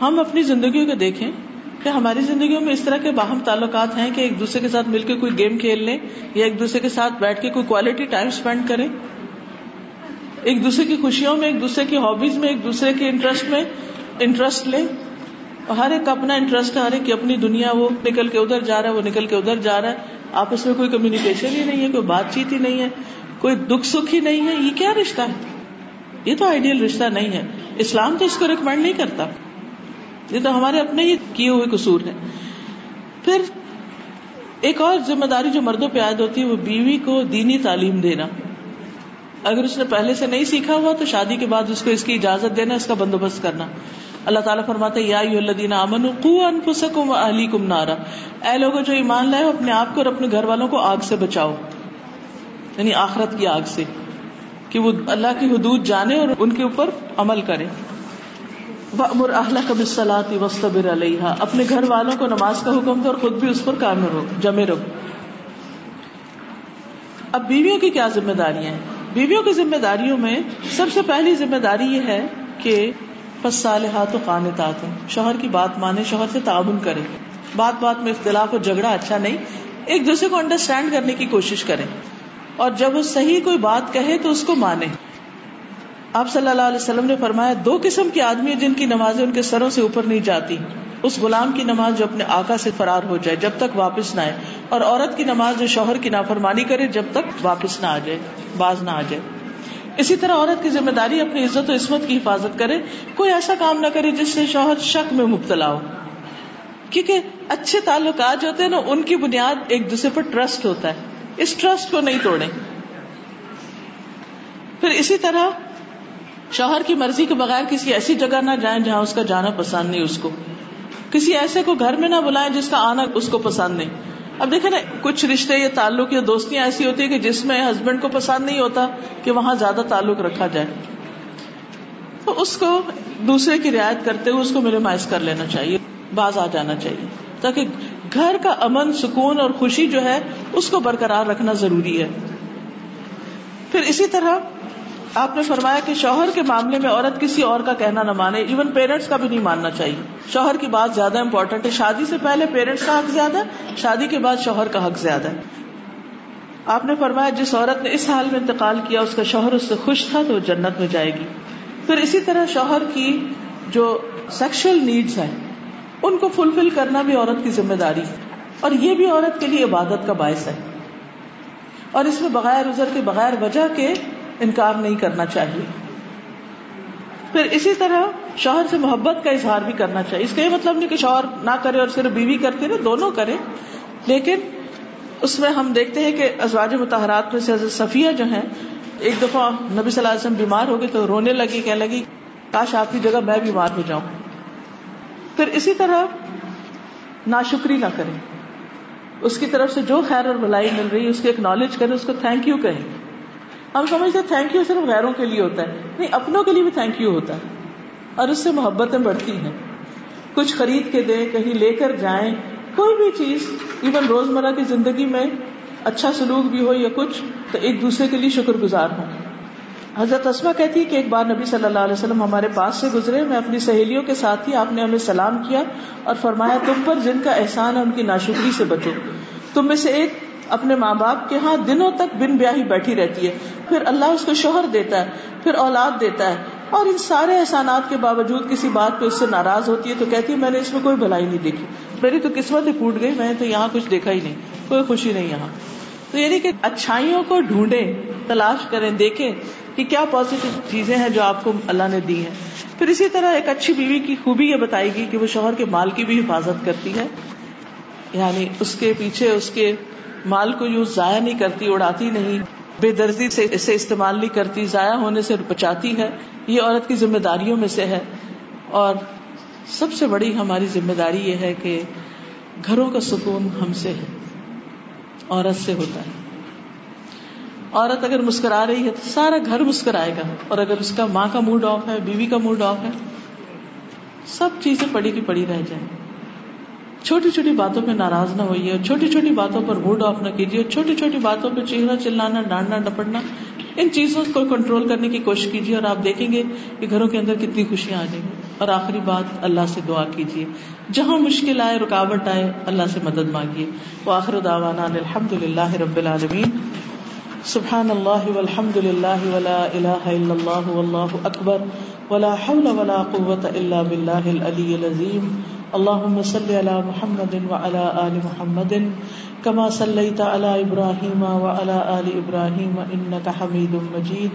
ہم اپنی زندگیوں کو دیکھیں؟ کہ ہماری زندگیوں میں اس طرح کے باہم تعلقات ہیں کہ ایک دوسرے کے ساتھ مل کے کوئی گیم کھیل لیں یا ایک دوسرے کے ساتھ بیٹھ کے کوئی کوالٹی ٹائم اسپینڈ کریں۔ ایک دوسرے کی خوشیوں میں، ایک دوسرے کی ہابیز میں، ایک دوسرے کے انٹرسٹ میں انٹرسٹ لیں۔ ہر ایک کا اپنا انٹرسٹ ہے، ہر ایک کی اپنی دنیا، وہ نکل کے ادھر جا رہا ہے، وہ نکل کے ادھر جا رہا ہے۔ آپس میں کوئی کمیونیکیشن ہی نہیں ہے، کوئی بات چیت ہی نہیں ہے، کوئی دکھ سکھ ہی نہیں ہے۔ یہ کیا رشتہ ہے؟ یہ تو آئیڈیل رشتہ نہیں ہے۔ اسلام تو اس کو ریکمینڈ نہیں کرتا۔ یہ تو ہمارے اپنے ہی کیے ہوئے قصور ہے پھر ایک اور ذمہ داری جو مردوں پہ عائد ہوتی ہے وہ بیوی کو دینی تعلیم دینا۔ اگر اس نے پہلے سے نہیں سیکھا ہوا تو شادی کے بعد اس کو اس کی اجازت دینا، اس کا بندوبست کرنا۔ اللہ تعالیٰ فرماتے یا الذین آمنوا انفسکم واہلیکم نارا۔ اے لوگوں، جو ایمان لائے اپنے آپ کو اور اپنے گھر والوں کو آگ سے بچاؤ۔ یعنی آخرت کی آگ سے، کہ وہ اللہ کی حدود جانے اور ان کے اوپر عمل کرے وَأْمُرْ أَهْلَكَ بِالصَّلَاةِ وَاسْتَبِرْ عَلَيْهَا۔ اپنے گھر والوں کو نماز کا حکم دو اور خود بھی اس پر کام رہو جمے رہو اب بیویوں کی کیا ذمہ داریاں ہیں؟ بیویوں کی ذمہ داریوں میں سب سے پہلی ذمہ داری یہ ہے کہ پس صالحات و قانتات ہوں شوہر کی بات مانے، شوہر سے تعاون کرے۔ بات بات میں اختلاف اور جھگڑا اچھا نہیں، ایک دوسرے کو انڈرسٹینڈ کرنے کی کوشش کریں اور جب وہ صحیح کوئی بات کہے تو اس کو مانے۔ آپ صلی اللہ علیہ وسلم نے فرمایا، دو قسم کے آدمی جن کی نمازیں ان کے سروں سے اوپر نہیں جاتی۔ اس غلام کی نماز جو اپنے آقا سے فرار ہو جائے، جب تک واپس نہ آئے۔ اور عورت کی نماز جو شوہر کی نافرمانی کرے، جب تک واپس نہ آ جائے، باز نہ آ جائے۔ اسی طرح عورت کی ذمہ داری اپنی عزت و عصمت کی حفاظت کرے۔ کوئی ایسا کام نہ کرے جس سے شوہر شک میں مبتلا ہو۔ کیونکہ اچھے تعلقات جو ہوتے ہیں نا، ان کی بنیاد ایک دوسرے پر ٹرسٹ ہوتا ہے۔ اس ٹرسٹ کو نہیں توڑے پھر اسی طرح شوہر کی مرضی کے بغیر کسی ایسی جگہ نہ جائیں جہاں اس کا جانا پسند نہیں اس کو۔ کسی ایسے کو گھر میں نہ بلائیں جس کا آنا اس کو پسند نہیں۔ اب دیکھیں نا، کچھ رشتے یا تعلق یا دوستیاں ایسی ہوتی ہے کہ جس میں ہسبینڈ کو پسند نہیں ہوتا کہ وہاں زیادہ تعلق رکھا جائے۔ تو اس کو دوسرے کی رعایت کرتے ہوئے اس کو مینیمائز کر لینا چاہیے، باز آ جانا چاہیے۔ تاکہ گھر کا امن، سکون اور خوشی جو ہے، اس کو برقرار رکھنا ضروری ہے۔ پھر اسی طرح آپ نے فرمایا کہ شوہر کے معاملے میں عورت کسی اور کا کہنا نہ مانے ایون پیرنٹس کا بھی نہیں ماننا چاہیے۔ شوہر کی بات زیادہ امپورٹنٹ ہے۔ شادی سے پہلے پیرنٹس کا حق زیادہ ہے، شادی کے بعد شوہر کا حق زیادہ ہے۔ آپ نے فرمایا جس عورت نے اس حال میں انتقال کیا، اس کا شوہر اس سے خوش تھا تو وہ جنت میں جائے گی۔ پھر اسی طرح شوہر کی جو سیکشل نیڈس ہیں، ان کو فلفل کرنا بھی عورت کی ذمہ داری ہے۔ اور یہ بھی عورت کے لیے عبادت کا باعث ہے۔ اور اس میں بغیر ازر کے، بغیر وجہ کے انکار نہیں کرنا چاہیے۔ پھر اسی طرح شوہر سے محبت کا اظہار بھی کرنا چاہیے۔ اس کا یہ مطلب نہیں کہ شوہر نہ کرے اور صرف بیوی کرتی رہے، دونوں کرے لیکن اس میں ہم دیکھتے ہیں کہ ازواج متحرات میں سے حضرت صفیہ جو ہیں، ایک دفعہ نبی صلی اللہ علیہ وسلم بیمار ہو گئے تو رونے لگی، کہنے لگی، کاش آپ کی جگہ میں بیمار ہو جاؤں۔ پھر اسی طرح ناشکری نہ کریں۔ اس کی طرف سے جو خیر اور بھلائی مل رہی ہے، اس کی ایک کریں، اس کو تھینک یو کہیں ہم سمجھتے تھینک یو صرف غیروں کے لیے ہوتا ہے۔ نہیں، اپنوں کے لیے بھی تھینک یو ہوتا ہے۔ اور اس سے محبتیں بڑھتی ہیں۔ کچھ خرید کے دیں، کہیں لے کر جائیں۔ کوئی بھی چیز ایون روز مرہ کی زندگی میں اچھا سلوک بھی ہو یا کچھ، تو ایک دوسرے کے لیے شکر گزار ہوں۔ حضرت اسما کہتی ہے کہ ایک بار نبی صلی اللہ علیہ وسلم ہمارے پاس سے گزرے۔ میں اپنی سہیلیوں کے ساتھ ہی آپ نے ہمیں سلام کیا اور فرمایا، تم پر جن کا احسان ہے، ان کی ناشکری سے بچو۔ تم میں سے ایک اپنے ماں باپ کے ہاں دنوں تک بن بیاہی بیٹھی رہتی ہے۔ پھر اللہ اس کو شوہر دیتا ہے، پھر اولاد دیتا ہے۔ اور ان سارے احسانات کے باوجود کسی بات پہ اس سے ناراض ہوتی ہے تو کہتی ہے، میں نے اس میں کوئی بھلائی نہیں دیکھی۔ میری تو قسمت ہی پوٹ گئی، میں تو یہاں کچھ دیکھا ہی نہیں، کوئی خوشی نہیں یہاں۔ تو یعنی کہ اچھائیوں کو ڈھونڈیں، تلاش کریں، دیکھیں کہ کیا پازیٹو چیزیں ہیں جو آپ کو اللہ نے دی ہیں۔ پھر اسی طرح ایک اچھی بیوی کی خوبی یہ بتائے گی کہ وہ شوہر کے مال کی بھی حفاظت کرتی ہے۔ یعنی اس کے پیچھے، اس کے مال کو یوں ضائع نہیں کرتی، اڑاتی نہیں، بے دردی سے اسے استعمال نہیں کرتی، ضائع ہونے سے بچاتی ہے، یہ عورت کی ذمہ داریوں میں سے ہے۔ اور سب سے بڑی ہماری ذمہ داری یہ ہے کہ گھروں کا سکون ہم سے ہے، عورت سے ہوتا ہے۔ عورت اگر مسکرا رہی ہے تو سارا گھر مسکرائے گا، اور اگر اس کا ماں کا موڈ آف ہے، بیوی کا موڈ آف ہے، سب چیزیں پڑی کی پڑی رہ جائیں۔ چھوٹی چھوٹی باتوں پہ ناراض نہ ہوئیے اور چھوٹی چھوٹی باتوں پر موڈ آف نہ کیجیے، چھوٹی چھوٹی باتوں پہ چہرہ چلانا ڈانٹنا ڈپٹنا، ان چیزوں کو کنٹرول کرنے کی کوشش کیجیے اور آپ دیکھیں گے کہ گھروں کے اندر کتنی خوشیاں آ جائیں گی۔ اور آخری بات، اللہ سے دعا کیجیے۔ جہاں مشکل آئے، رکاوٹ آئے، اللہ سے مدد مانگیے۔ وہ آخر داوانا الحمد للہ رب العالمین۔ سبحان اللہ والحمد للہ ولا الہ الا اللہ واللہ اکبر۔ ولا حول ولا قوة الا باللہ العلی العظیم۔ اللهم صل على محمد وعلى آل محمد كما صليت على إبراهيم وعلى آل إبراهيم إنك حميد مجيد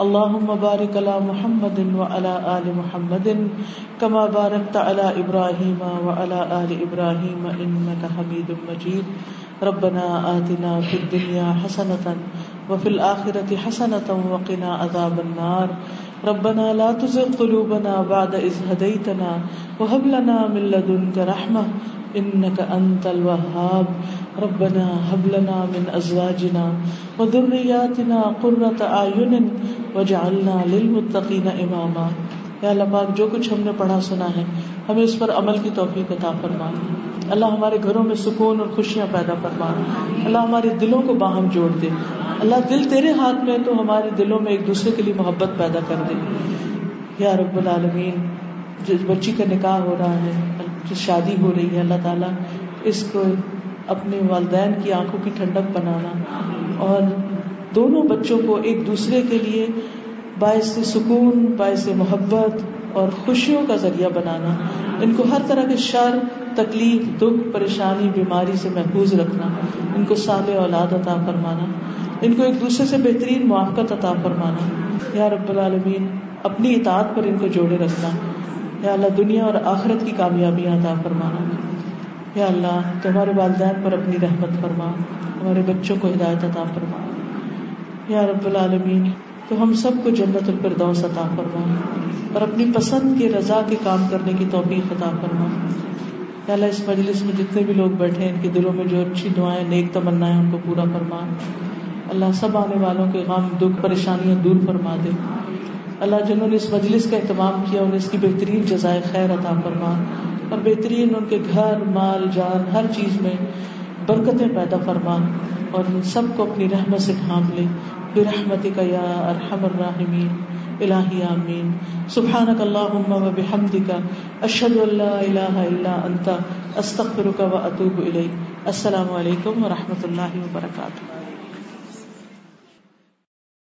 اللهم بارك على محمد وعلى آل محمد كما باركت على إبراهيم وعلى آل إبراهيم إنك حميد مجيد ربنا آتنا في الدنيا حسنة وفي الآخرة حسنة وقنا عذاب النار ربنا لا تزغ قلوبنا بعد إذ هديتنا وهب لنا من لدنك رحمة إنك أنت الوهاب. ربنا هب لنا من أزواجنا وذرياتنا قرة أعين واجعلنا للمتقين إماما. یا اللہ پاک، جو کچھ ہم نے پڑھا سنا ہے، ہمیں اس پر عمل کی توفیق عطا فرما۔ اللہ ہمارے گھروں میں سکون اور خوشیاں پیدا فرما اللہ ہمارے دلوں کو باہم جوڑ دے۔ اللہ دل تیرے ہاتھ میں تو ہمارے دلوں میں ایک دوسرے کے لیے محبت پیدا کر دے۔ یا رب العالمین جس بچی کا نکاح ہو رہا ہے جس شادی ہو رہی ہے، اللہ تعالیٰ، اس کو اپنے والدین کی آنکھوں کی ٹھنڈک بنانا۔ اور دونوں بچوں کو ایک دوسرے کے لیے باعث سکون، باعث محبت اور خوشیوں کا ذریعہ بنانا۔ ان کو ہر طرح کے شر تکلیف، دکھ، پریشانی، بیماری سے محفوظ رکھنا، ان کو سال اولاد عطا فرمانا، ان کو ایک دوسرے سے بہترین موافقت عطا فرمانا۔ یا رب العالمین، اپنی اطاعت پر ان کو جوڑے رکھنا۔ یا اللہ، دنیا اور آخرت کی کامیابی عطا فرمانا۔ یا اللہ تمہارے والدین پر اپنی رحمت فرما، ہمارے بچوں کو ہدایت عطا فرما۔ یا رب العالمین، تو ہم سب کو جنت الفردوس عطا فرما۔ اور اپنی پسند کے رضا کے کام کرنے کی توفیق عطا فرما۔ یا اللہ اس مجلس میں جتنے بھی لوگ بیٹھے ہیں، ان کے دلوں میں جو اچھی دعائیں، نیک تمنا ان کو پورا فرما۔ اللہ سب آنے والوں کے غم، دکھ، پریشانیاں دور فرما دے۔ اللہ جنہوں نے اس مجلس کا اہتمام کیا، انہیں اس کی بہترین جزائے خیر عطا فرما۔ اور بہترین ان کے گھر، مال، جان، ہر چیز میں برکتیں پیدا فرما۔ اور سب کو اپنی رحمت سے ڈھانپ لے۔ برحمتک یا ارحم الراحمین۔ الہی آمین. سبحانک اللہم و بحمدک، اشہد ان لا الہ الا انت، استغفرک و اتوب الیک. السلام علیکم و رحمۃ اللہ وبرکاتہ.